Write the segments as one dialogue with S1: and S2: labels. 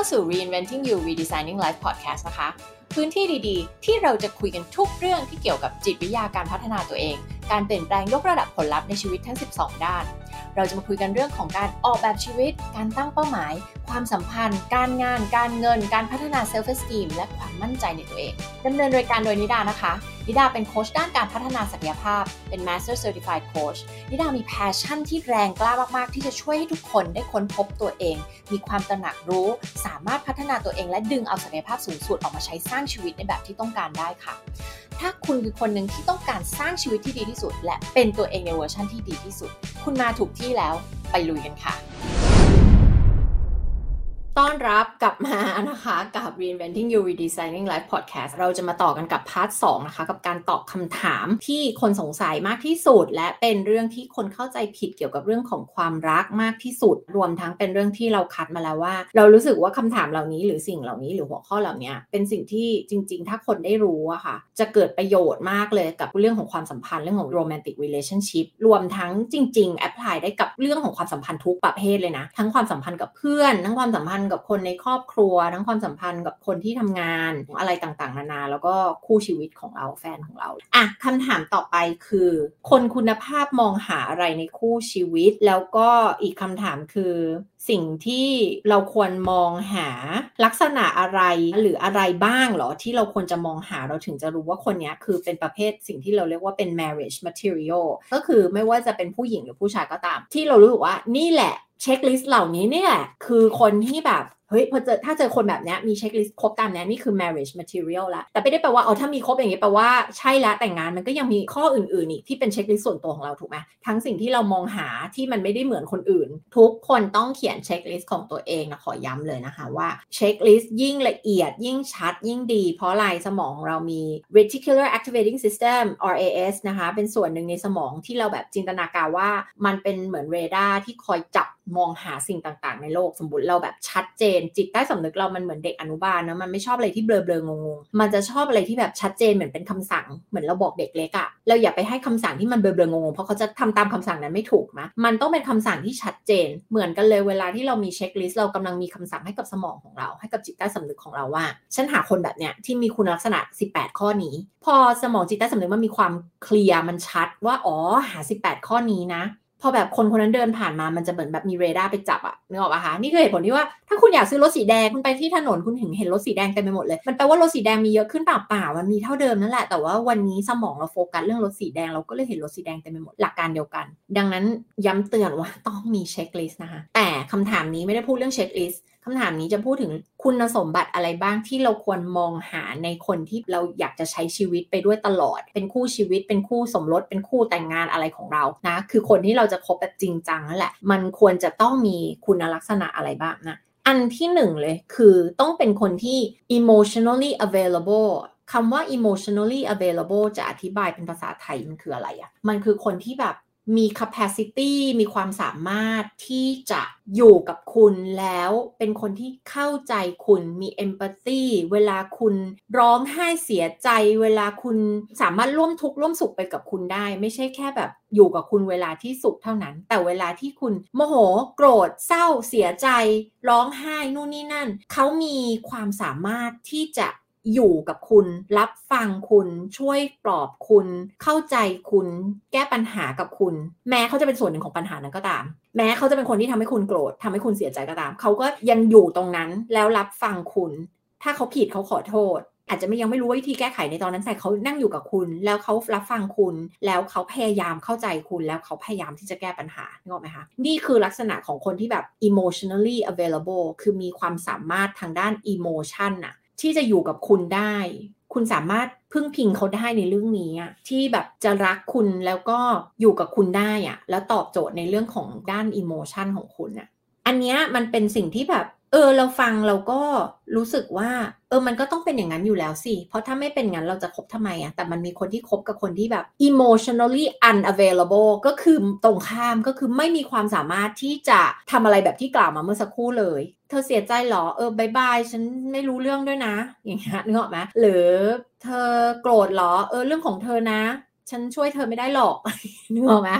S1: าสู่ Reinventing You Redesigning Life Podcast นะคะ พื้นที่ดีๆ ที่เราจะคุยกันทุกเรื่องที่เกี่ยวกับจิตวิทยาการพัฒนาตัวเอง การเปลี่ยนแปลงยกระดับผลลัพธ์ในชีวิตทั้ง 12 ด้าน เราจะมาคุยกันเรื่องของการออกแบบชีวิต การตั้งเป้าหมาย ความสัมพันธ์ การงาน การเงิน การพัฒนา self-esteem และความมั่นใจในตัวเองดำเนินรายการโดยนิดานะคะ นิดาเป็นโค้ชด้านการพัฒนาศักยภาพ เป็น Master Certified Coach นิดามี passion ที่แรงกล้ามาก ๆ ที่จะช่วยให้ทุกคนได้ค้นพบตัวเอง มีความตระหนักรู้ สามารถพัฒนาตัวเองและดึงเอาศักยภาพสูงสุดออกมาใช้สร้างชีวิตในแบบที่ต้องการได้ค่ะ ถ้าคุณคือคนหนึ่งที่ต้องการสร้างชีวิตที่ดีที่สุด และเป็นตัวเองในเวอร์ชันที่ดีที่สุด คุณมาถูกที่แล้ว ไปลุยกันค่ะ ต้อนรับกลับมานะคะกับ Reinventing You Redesigning Life Podcast เราจะมาต่อกันกับ part 2นะคะ กับการตอบคำถามที่คนสงสัยมากที่สุด และเป็นเรื่องที่คนเข้าใจผิดเกี่ยวกับเรื่องของความรักมากที่สุด รวมทั้งเป็นเรื่องที่เราคัดมาแล้วว่า เรารู้สึกว่าคำถามเหล่านี้หรือสิ่งเหล่านี้หรือหัวข้อเหล่านี้เป็นสิ่งที่จริง ๆ ถ้าคนได้รู้อะค่ะ จะเกิดประโยชน์มากเลยกับเรื่องของความสัมพันธ์เรื่องของ romantic relationship รวมทั้งจริงๆ apply ได้กับเรื่องของความสัมพันธ์ทุกประเภทเลยนะทั้งความสัมพันธ์กับเพื่อนทั้งความสัมพันธ์กับคนในครอบครัว ทั้งความสัมพันธ์กับคนที่ทำงานอะไรต่างๆ นานา แล้วก็คู่ชีวิตของเราแฟนของเราอะคำถามต่อไปคือ คนคุณภาพมองหาอะไรในคู่ชีวิต แล้วก็อีกคำถามคือสิ่งที่เราควรมองหาลักษณะอะไรหรืออะไรบ้างเหรอ ที่เราควรจะมองหาเราถึงจะรู้ว่าคนนี้คือเป็นประเภทสิ่งที่เราเรียกว่าเป็น marriage material ก็คือไม่ว่าจะเป็นผู้หญิงหรือผู้ชายก็ตาม ที่เรารู้สึกว่านี่แหละ checklist เหล่านี้เนี่ยคือคนที่แบบ เฮ้ยพอเจอถ้าเจอคนแบบนี้มี checklist ครบตามนี้นี่คือ marriage material ละแต่ไม่ได้แปลว่าเอาถ้ามีครบอย่างนี้แปลว่าใช่แล้วแต่งงานมันก็ยังมีข้ออื่นๆอีกที่เป็น checklist ส่วนตัวของเราถูกไหมทั้งสิ่งที่เรามองหาที่มันไม่ได้เหมือนคนอื่น ทุกคนต้องเขียน checklist ของตัวเองนะขอย้ำเลยนะคะว่า checklist ยิ่งละเอียด ยิ่งชัด ยิ่งดี เพราะอะไรสมองของเรามี reticular activating system RAS นะคะเป็นส่วนหนึ่งในสมองที่เราแบบจินตนาการว่า มันเป็นเหมือนเรดาร์ที่คอยจับมองหาสิ่งต่างๆ ในโลกสมมติเราแบบชัดเจนจิตใต้สำนึกเรามันเหมือนเด็กอนุบาลนะมันไม่ชอบอะไรที่เบลอๆงงๆมันจะชอบอะไรที่แบบชัดเจนเหมือนเป็นคำสั่งเหมือนเราบอกเด็กเล็กอะเราอย่าไปให้คำสั่งที่มันเบลอๆงงๆเพราะเขาจะทำตามคำสั่งนั้นไม่ถูกนะมันต้องเป็นคำสั่งที่ชัดเจน เหมือนกันเลยเวลาที่เรามี checklist เรากำลังมีคำสั่งให้กับสมองของเรา ให้กับจิตใต้สำนึกของเราว่า ฉันหาคนแบบเนี้ยที่มีคุณลักษณะ 18 ข้อนี้ พอสมองจิตใต้สำนึกมันมีความเคลียร์มันชัดว่าอ๋อหา 18 ข้อนี้นะ พอแบบคนคนนั้นเดินผ่านมามันจะเหมือนแบบมีเรดาร์ไปจับอะนึกออกปะคะนี่คือเหตุผลที่ว่าถ้าคุณอยากซื้อรถสีแดงคุณไปที่ถนนคุณถึงเห็นรถสีแดงเต็มไปหมดเลย มันแปลว่ารถสีแดงมีเยอะขึ้นเปล่าเปล่ามันมีเท่าเดิมนั่นแหละแต่ว่าวันนี้สมองเราโฟกัสเรื่องรถสีแดงเราก็เลยเห็นรถสีแดงเต็มไปหมดหลักการเดียวกัน ดังนั้นย้ำเตือนว่าต้องมี checklist นะคะแต่คำถามนี้ไม่ได้พูดเรื่องเช็คลิสต์ คำถามนี้จะพูดถึงคุณสมบัติอะไรบ้างที่เราควรมองหาในคนที่เราอยากจะใช้ชีวิตไปด้วยตลอด เป็นคู่ชีวิต เป็นคู่สมรส เป็นคู่แต่งงานอะไรของเรานะ คือคนที่เราจะคบแบบจริงจังนั่นแหละ มันควรจะต้องมีคุณลักษณะอะไรบ้างนะ อันที่หนึ่งเลยคือต้องเป็นคนที่ emotionally available คำว่า emotionally available จะอธิบายเป็นภาษาไทยมันคืออะไรอะ่ะมันคือคนที่แบบ มี capacity มีความสามารถที่จะอยู่กับคุณแล้วเป็นคนที่เข้าใจคุณมี empathy เวลาคุณร้องไห้เสียใจ เวลาคุณสามารถร่วมทุกข์ร่วมสุขไปกับคุณได้ ไม่ใช่แค่แบบอยู่กับคุณเวลาที่สุขเท่านั้น แต่เวลาที่คุณโมโหโกรธเศร้าเสียใจ ร้องไห้นู่นนี่นั่น เขามีความสามารถที่จะ อยู่กับคุณ รับฟังคุณ ช่วยปลอบคุณ เข้าใจคุณ แก้ปัญหากับคุณ แม้เขาจะเป็นส่วนหนึ่งของปัญหานั้นก็ตาม แม้เขาจะเป็นคนที่ทำให้คุณโกรธทำให้คุณเสียใจก็ตาม เขาก็ยังอยู่ตรงนั้นแล้วรับฟังคุณ ถ้าเขาผิดเขาขอโทษ อาจจะไม่ยังไม่รู้วิธีแก้ไขในตอนนั้นแต่เขานั่งอยู่กับคุณ แล้วเขารับฟังคุณ แล้วเขาพยายามเข้าใจคุณ แล้วเขาพยายามที่จะแก้ปัญหานึกออกไหมคะนี่คือลักษณะของคนที่แบบ emotionally available คือมีความสามารถทางด้าน emotion อะ ที่จะอยู่กับคุณได้ คุณสามารถพึ่งพิงเขาได้ในเรื่องนี้ที่แบบจะรักคุณแล้วก็อยู่กับคุณได้อะแล้วตอบโจทย์ในเรื่องของด้านอิโมชันของคุณอะอันนี้มันเป็นสิ่งที่แบบ เออเราฟังเราก็รู้สึกว่า เออมันก็ต้องเป็นอย่างนั้นอยู่แล้วสิ เพราะถ้าไม่เป็นงั้นเราจะคบทำไมอะแต่มันมีคนที่คบกับคนที่แบบ emotionally unavailable ก็คือตรงข้ามก็คือไม่มีความสามารถที่จะทำอะไรแบบที่กล่าวมาเมื่อสักครู่เลย เธอเสียใจหรอ เออบายบายฉันไม่รู้เรื่องด้วยนะ อย่างเงี้ยนึกออกไหมหรือเธอโกรธหรอ เออเรื่องของเธอนะ ฉันช่วยเธอไม่ได้หรอกนึกออกไหม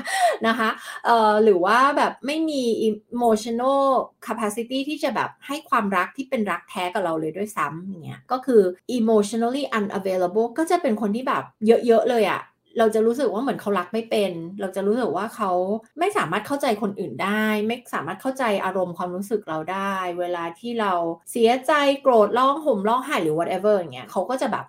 S1: นะคะเอ่อหรือว่าแบบไม่มี emotional capacity ที่จะแบบให้ความรักที่เป็นรักแท้กับเราเลยด้วยซ้ำอย่างเงี้ยก็คือ emotionally unavailable ก็จะเป็นคนที่แบบเยอะๆเลยอะ เราจะรู้สึกว่าเหมือนเขารักไม่เป็น เราจะรู้สึกว่าเขาไม่สามารถเข้าใจคนอื่นได้ ไม่สามารถเข้าใจอารมณ์ความรู้สึกเราได้ เวลาที่เราเสียใจโกรธร้องห่มร้องไห้หรือ whatever อย่างเงี้ยเขาก็จะแบบ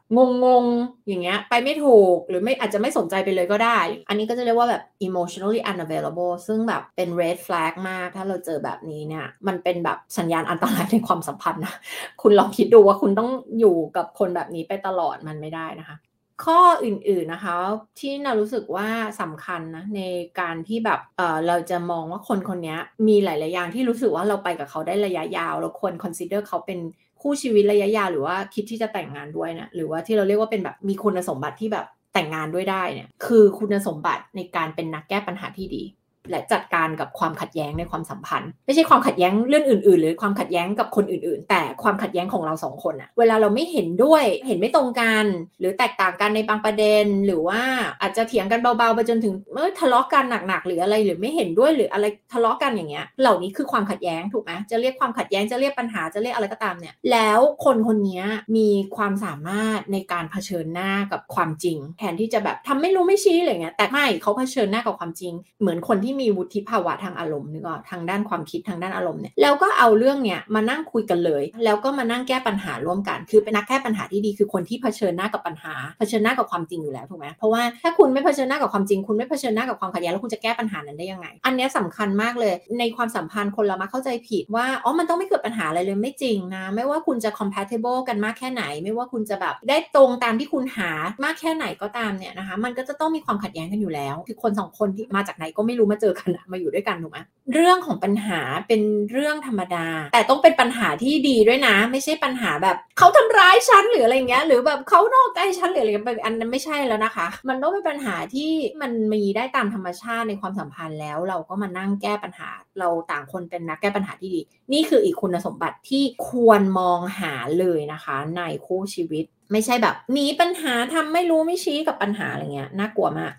S1: งงๆอย่างเงี้ยไปไม่ถูกหรือไม่อาจจะไม่สนใจไปเลยก็ได้ อันนี้ก็จะเรียกว่าแบบ emotionally unavailable ซึ่งแบบเป็น red flag มาก ถ้าเราเจอแบบนี้เนี่ยมันเป็นแบบสัญญาณอันตรายในความสัมพันธ์นะคุณลองคิดดูว่าคุณต้องอยู่กับคนแบบนี้ไปตลอดมันไม่ได้นะคะ ข้ออื่นๆนะคะที่นารู้สึกว่าสำคัญนะในการที่แบบเออเราจะมองว่าคนคนนี้มีหลาย ๆ อย่างที่รู้สึกว่าเราไปกับเขาได้ระยะยาว เราควร consider เขาเป็นคู่ชีวิตระยะยาวหรือว่าคิดที่จะแต่งงานด้วยนะหรือว่าที่เราเรียกว่าเป็นแบบมีคุณสมบัติที่แบบแต่งงานด้วยได้เนี่ยคือคุณสมบัติในการเป็นนักแก้ปัญหาที่ดี และจัดการกับความขัดแย้งในความสัมพันธ์ ไม่ใช่ความขัดแย้งเรื่องอื่น ๆ หรือความขัดแย้งกับคนอื่น ๆ แต่ความขัดแย้งของเราสองคนอะเวลาเราไม่เห็นด้วยเห็นไม่ตรงกัน หรือแตกต่างกันในบางประเด็น หรือว่าอาจจะเถียงกันเบาๆไปจนถึงเมื่อทะเลาะกันหนักๆหรืออะไรหรือไม่เห็นด้วยหรืออะไรทะเลาะกันอย่างเงี้ย เหล่านี้คือความขัดแย้งถูกไหมจะเรียกความขัดแย้งจะเรียกปัญหาจะเรียกอะไรก็ตามเนี่ย แล้วคนคนนี้มีความสามารถในการเผชิญหน้ากับความจริง แทนที่จะแบบทำไม่รู้ไม่ชี้อะไรเงี้ยแต่ไม่เขาเผชิญหน้ากับความจริง เหมือนคนที่มีวุฒิภาวะทางอารมณ์นึกออกทางด้านความคิดทางด้านอารมณ์เนี่ยแล้วก็เอาเรื่องเนี้ยมานั่งคุยกันเลย แล้วก็มานั่งแก้ปัญหาร่วมกัน คือเป็นนักแก้ปัญหาที่ดีคือคนที่เผชิญหน้ากับปัญหาเผชิญหน้ากับความจริงอยู่แล้วถูกไหมเพราะว่าถ้าคุณไม่เผชิญหน้ากับความจริงคุณไม่เผชิญหน้ากับความขัดแย้งแล้วคุณจะแก้ปัญหานั้นได้ยังไง อันนี้สำคัญมากเลย ในความสัมพันธ์คนเรามาเข้าใจผิดว่าอ๋อมันต้องไม่เกิดปัญหาอะไรเลยไม่จริงนะไม่ว่าคุณจะ compatible กันมากแค่ไหน ไม่ว่าคุณจะแบบได้ตรงตามที่คุณหามากแค่ไหนก็ตามเนี่ยนะคะมันก็จะต้องมีความขัดแย้งกันอยู่แล้ว คือคนสองคนที่มาจากไหนก็ไม่รู้มาเจอกันมาอยู่ด้วยกันถูกไหมเรื่องของปัญหาเป็นเรื่องธรรมดา แต่ต้องเป็นปัญหาที่ดีด้วยนะ ไม่ใช่ปัญหาแบบเขาทำร้ายฉันหรืออะไรเงี้ย หรือแบบเขานอกใจฉันหรืออะไรแบบอันนั้นไม่ใช่แล้วนะคะ มันต้องเป็นปัญหาที่มันมีได้ตามธรรมชาติในความสัมพันธ์แล้ว เราก็มานั่งแก้ปัญหา เราต่างคนเป็นนักแก้ปัญหาที่ดี นี่คืออีกคุณสมบัติที่ควรมองหาเลยนะคะ ในคู่ชีวิต ไม่ใช่แบบหนีปัญหาทำไม่รู้ไม่ชี้กับปัญหาอะไรเงี้ยน่ากลัวมาก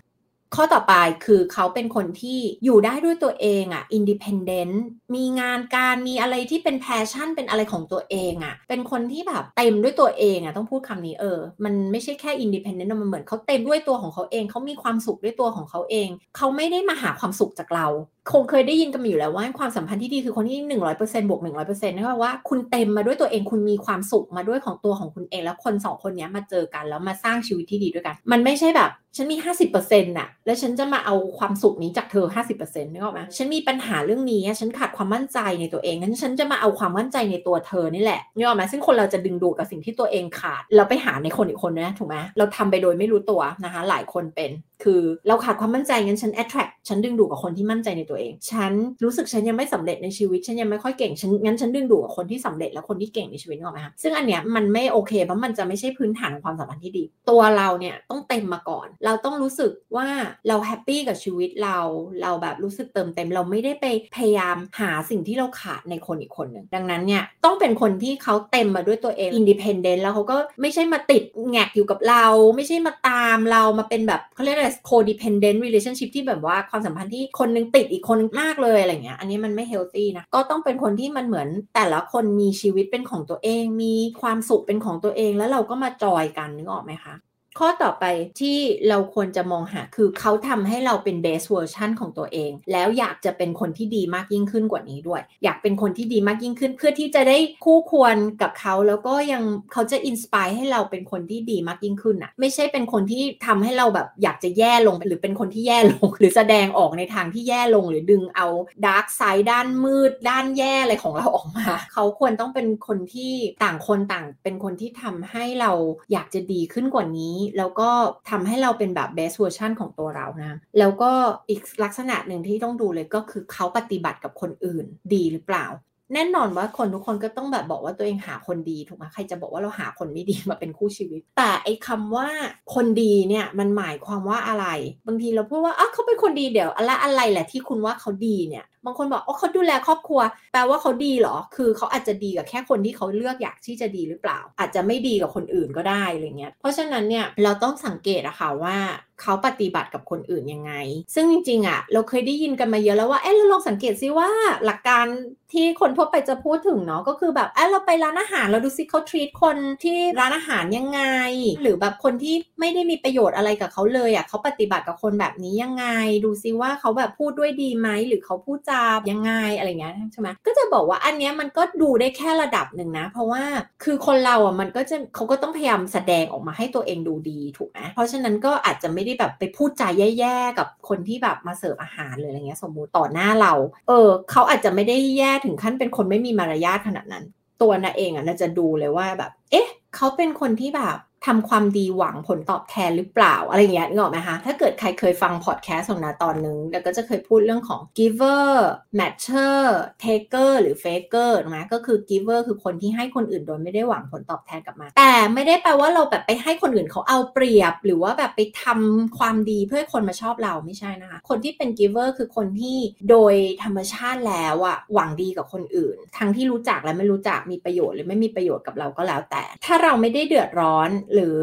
S1: ข้อต่อไปคือเขาเป็นคนที่อยู่ได้ด้วยตัวเองอะ่ะ independent มีงานการมีอะไรที่เป็น passion เป็นอะไรของตัวเองอะ่ะเป็นคนที่แบบเต็มด้วยตัวเองอะ่ะต้องพูดคำนี้เออ มันไม่ใช่แค่ independent มันเหมือนเขาเต็มด้วยตัวของเขาเองเขามีความสุขด้วยตัวของเขาเอง เขาไม่ได้มาหาความสุขจากเรา คงเคยได้ยินกันอยู่แล้วว่าความสัมพันธ์ที่ดีคือคนที่หนึ่งร้อยเปอร์เซ็นต์บวกหนึ่งร้อยเปอร์เซ็นต์นั่นแปลว่าคุณเต็มมาด้วยตัวเองคุณมีความสุขมาด้วยของตัวของคุณเองแล้วคนสองคนนี้มาเจอกันแล้วมาสร้างชีวิตที่ดีด้วยกัน มันไม่ใช่แบบฉันมี 50%น่ะ แล้วฉันจะมาเอาความสุขนี้จากเธอ 50%นึกออกไหมฉันมีปัญหาเรื่องนี้ ฉันขาดความมั่นใจในตัวเอง งั้นฉันจะมาเอาความมั่นใจในตัวเธอนี่แหละนึกออกไหมซึ่งคนเราจะดึงดูดกับสิ่งที่ตัวเองขาด เราไปหาในคนอีกคนนะ ถูกไหมเราทำไปโดยไม่รู้ตัวนะคะ หลายคนเป็น คือเราขาดความมั่นใจ งั้นฉัน attract ฉันดึงดูดกับคนที่มั่นใจในตัวเอง ฉันรู้สึกฉันยังไม่สำเร็จในชีวิต ฉันยังไม่ค่อยเก่ง ฉันงั้นฉันดึงดูดกับคนที่สำเร็จและคนที่เก่งในชีวิตนึกออกไหมคะซึ่งอันเนี้ยมันไม่โอเคเพราะมันจะไม่ใช่พื้นฐานของความสัมพันธ์ที่ดี ตัวเราเนี่ยต้องเต็มมาก่อน เราต้องรู้สึกว่าเรา happy กับชีวิตเรา เราแบบรู้สึกเติมเต็ม เราไม่ได้ไปพยายามหาสิ่งที่เราขาดในคนอีกคนหนึ่ง ดังนั้นเนี่ยต้องเป็นคนที่เขาเต็มมาด้วยตัวเอง independent แล้วเขาก็ไม่ใช่มาติดแหง็กอยู่กับเรา ไม่ใช่มาตามเรามาเป็นแบบเขาเรียกอะไร codependent relationship ที่แบบว่าความสัมพันธ์ที่คนนึงติดอีกคนมากเลยอะไรเงี้ย อันนี้มันไม่ healthy นะ ก็ต้องเป็นคนที่มันเหมือนแต่ละคนมีชีวิตเป็นของตัวเอง มีความสุขเป็นของตัวเอง แล้วเราก็มาจอยกันนึกออกไหมคะ ข้อต่อไปที่เราควรจะมองหาคือเขาทำให้เราเป็น best version ของตัวเอง แล้วอยากจะเป็นคนที่ดีมากยิ่งขึ้นกว่านี้ด้วย อยากเป็นคนที่ดีมากยิ่งขึ้น เพื่อที่จะได้คู่ควรกับเขาแล้วก็ยังเขาจะ inspire ให้เราเป็นคนที่ดีมากยิ่งขึ้นอะไม่ใช่เป็นคนที่ทำให้เราแบบอยากจะแย่ลงหรือเป็นคนที่แย่ลง หรือแสดงออกในทางที่แย่ลง หรือดึงเอา dark side ด้านมืด ด้านแย่อะไรของเราออกมา เขาควรต้องเป็นคนที่ต่างคนต่างเป็นคนที่ทำให้เราอยากจะดีขึ้นกว่านี้แล้วก็ทำให้เราเป็นแบบ best version ของตัวเรานะ แล้วก็อีกลักษณะหนึ่งที่ต้องดูเลยก็คือเขาปฏิบัติกับคนอื่นดีหรือเปล่า แน่นอนว่าคนทุกคนก็ต้องแบบบอกว่าตัวเองหาคนดีถูกไหมใครจะบอกว่าเราหาคนไม่ดีมาเป็นคู่ชีวิต แต่ไอ้คาว่าคนดีเนี่ยมันหมายความว่าอะไร บางทีเราพูดว่าอ๋อเขาเป็นคนดีเดี๋ยวอะไรอะไรแหละที่คุณว่าเขาดีเนี่ย บางคนบอกโอ้เขาดูแลครอบครัว แปลว่าเขาดีเหรอ คือเขาอาจจะดีกับแค่คนที่เขาเลือกอยากที่จะดีหรือเปล่า อาจจะไม่ดีกับคนอื่นก็ได้อะไรเงี้ย เพราะฉะนั้นเนี่ยเราต้องสังเกตอะค่ะว่าเขาปฏิบัติกับคนอื่นยังไง ซึ่งจริงๆอะเราเคยได้ยินกันมาเยอะแล้วว่า เอ๊ะเราลองสังเกตซิว่าหลักการที่คนทั่วไปจะพูดถึงเนาะก็คือแบบเอ๊ะเราไปร้านอาหารเราดูซิเขาทรีตคนที่ร้านอาหารยังไง หรือแบบคนที่ไม่ได้มีประโยชน์อะไรกับเขาเลยอะเขาปฏิบัติกับคนแบบนี้ยังไง ดูซิว่าเขาแบบพูดด้วยดีไหมหรือเขาพูดจายังไงอะไรเงี้ยใช่ไหมก็จะบอกว่าอันเนี้ยมันก็ดูได้แค่ระดับหนึ่งนะ เพราะว่าคือคนเราอะมันก็จะเขาก็ต้องพยายามแสดงออกมาให้ตัวเองดูดีถูกไหมเพราะฉะนั้นก็อาจจะไม่ได้แบบไปพูดจาแย่ๆกับคนที่แบบมาเสิร์ฟอาหารเลยออะไรเงี้ยสมมุติต่อหน้าเรา เออเขาอาจจะไม่ได้แย่ถึงขั้นเป็นคนไม่มีมารยาทขนาดนั้น ตัวนาเองอะน่าจะดูเลยว่าแบบ เอ๊ะเขาเป็นคนที่แบบ ทำความดีหวังผลตอบแทนหรือเปล่าอะไรเงี้ยนึกออกไหมคะถ้าเกิดใครเคยฟังพอดแคสต์ของนาตอนนึงแล้วก็จะเคยพูดเรื่องของ giver matcher taker หรือ faker นะก็คือ giver คือคนที่ให้คนอื่นโดยไม่ได้หวังผลตอบแทนกลับมา แต่ไม่ได้แปลว่าเราแบบไปให้คนอื่นเขาเอาเปรียบ หรือว่าแบบไปทำความดีเพื่อให้คนมาชอบเราไม่ใช่นะคะ คนที่เป็น giver คือคนที่โดยธรรมชาติแล้วอะหวังดีกับคนอื่น ทั้งที่รู้จักและไม่รู้จักมีประโยชน์หรือไม่มีประโยชน์กับเราก็แล้วแต่ ถ้าเราไม่ได้เดือดร้อนหรือ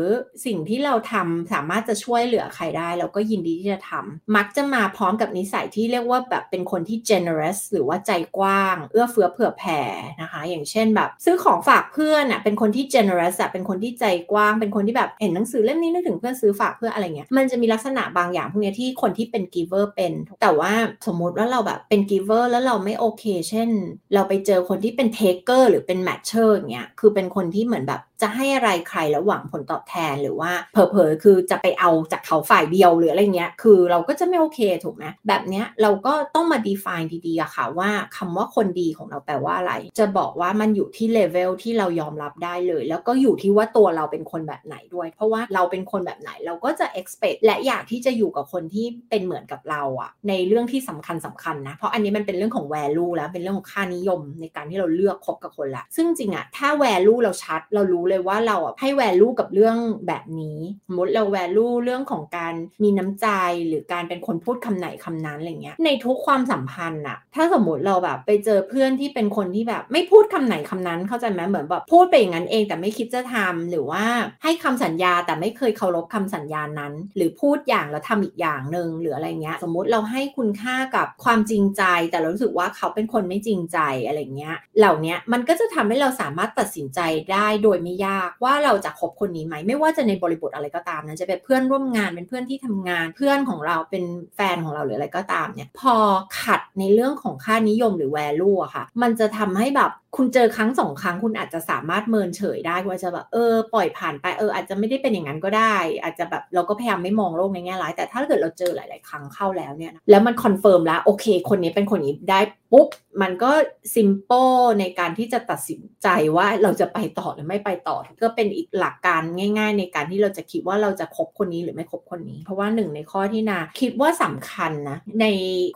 S1: สิ่งที่เราทำสามารถจะช่วยเหลือใครได้เราก็ยินดีที่จะทำมักจะมาพร้อมกับนิสัยที่เรียกว่าแบบเป็นคนที่ generous หรือว่าใจกว้าง เอื้อเฟื้อเผื่อแผ่นะคะ อย่างเช่นแบบ ซื้อของฝากเพื่อนอะเป็นคนที่ generous อะเป็นคนที่ใจกว้าง เป็นคนที่แบบเห็นหนังสือเล่มนี้นึกถึงเพื่อนซื้อฝากเพื่ออะไรเงี้ยมันจะมีลักษณะบางอย่างพวกนี้ที่คนที่เป็น giver เป็น แต่ว่าสมมุติว่าเราแบบเป็น giver แล้วเราไม่โอเค เช่น เราไปเจอคนที่เป็น taker หรือเป็น matcher อย่างเงี้ยคือเป็นคนที่เหมือนแบบ จะให้อะไรใครแล้วหวังผลตอบแทนหรือว่าเผลอๆคือจะไปเอาจากเขาฝ่ายเดียวหรืออะไรเงี้ย คือเราก็จะไม่โอเคถูกไหมแบบเนี้ยเราก็ต้องมา define ดีๆอะค่ะว่าคำว่าคนดีของเราแปลว่าอะไร จะบอกว่ามันอยู่ที่เลเวลที่เรายอมรับได้เลย แล้วก็อยู่ที่ว่าตัวเราเป็นคนแบบไหนด้วย เพราะว่าเราเป็นคนแบบไหนเราก็จะ expect และอยากที่จะอยู่กับคนที่เป็นเหมือนกับเราอะในเรื่องที่สำคัญสำคัญนะ เพราะอันนี้มันเป็นเรื่องของ value แล้วเป็นเรื่องของค่านิยมในการที่เราเลือกคบกับคนละ ซึ่งจริงอะถ้า value เราชัดเรารู้เลยว่าเราอะให้ value กับเรื่องแบบนี้สมมติเรา value เรื่องของการมีน้ำใจหรือการเป็นคนพูดคำไหนคำนั้นอะไรเงี้ยในทุกความสัมพันธ์อะถ้าสมมติเราแบบไปเจอเพื่อนที่เป็นคนที่แบบไม่พูดคำไหนคำนั้นเข้าใจไหมเหมือนแบบพูดไปอย่างนั้นเองแต่ไม่คิดจะทำหรือว่าให้คำสัญญาแต่ไม่เคยเคารพคำสัญญานั้น หรือพูดอย่างแล้วทำอีกอย่างหนึ่งหรืออะไรเงี้ยสมมติเราให้คุณค่ากับความจริงใจ แต่เรารู้สึกว่าเขาเป็นคนไม่จริงใจอะไรเงี้ยเหล่านี้มันก็จะทำให้เราสามารถตัดสินใจได้โดยไม่ยากว่าเราจะคบคนนี้ไหม ไม่ว่าจะในบริบทอะไรก็ตามนะจะเป็นเพื่อนร่วมงานเป็นเพื่อนที่ทำงาน เพื่อนของเราเป็นแฟนของเราหรืออะไรก็ตามเนี่ยพอขัดในเรื่องของค่านิยมหรือแวลูอะค่ะ มันจะทำให้แบบ คุณเจอครั้งสองครั้งคุณอาจจะสามารถเมินเฉยได้ว่าจะแบบเออปล่อยผ่านไปเอออาจจะไม่ได้เป็นอย่างนั้นก็ได้ อาจจะแบบเราก็พยายามไม่มองโลกในแง่ร้าย แต่ถ้าเกิดเราเจอหลาย ๆ ครั้งเข้าแล้วเนี่ยแล้วมัน confirm แล้วโอเค คนนี้เป็นคนนี้ได้ปุ๊บมันก็ simple ในการที่จะตัดสินใจว่าเราจะไปต่อหรือไม่ไปต่อ ก็เป็นอีกหลักการง่าย ๆ ในการที่เราจะคิดว่าเราจะคบคนนี้หรือไม่คบคนนี้ เพราะว่าหนึ่งในข้อที่นาคิดว่าสำคัญนะใน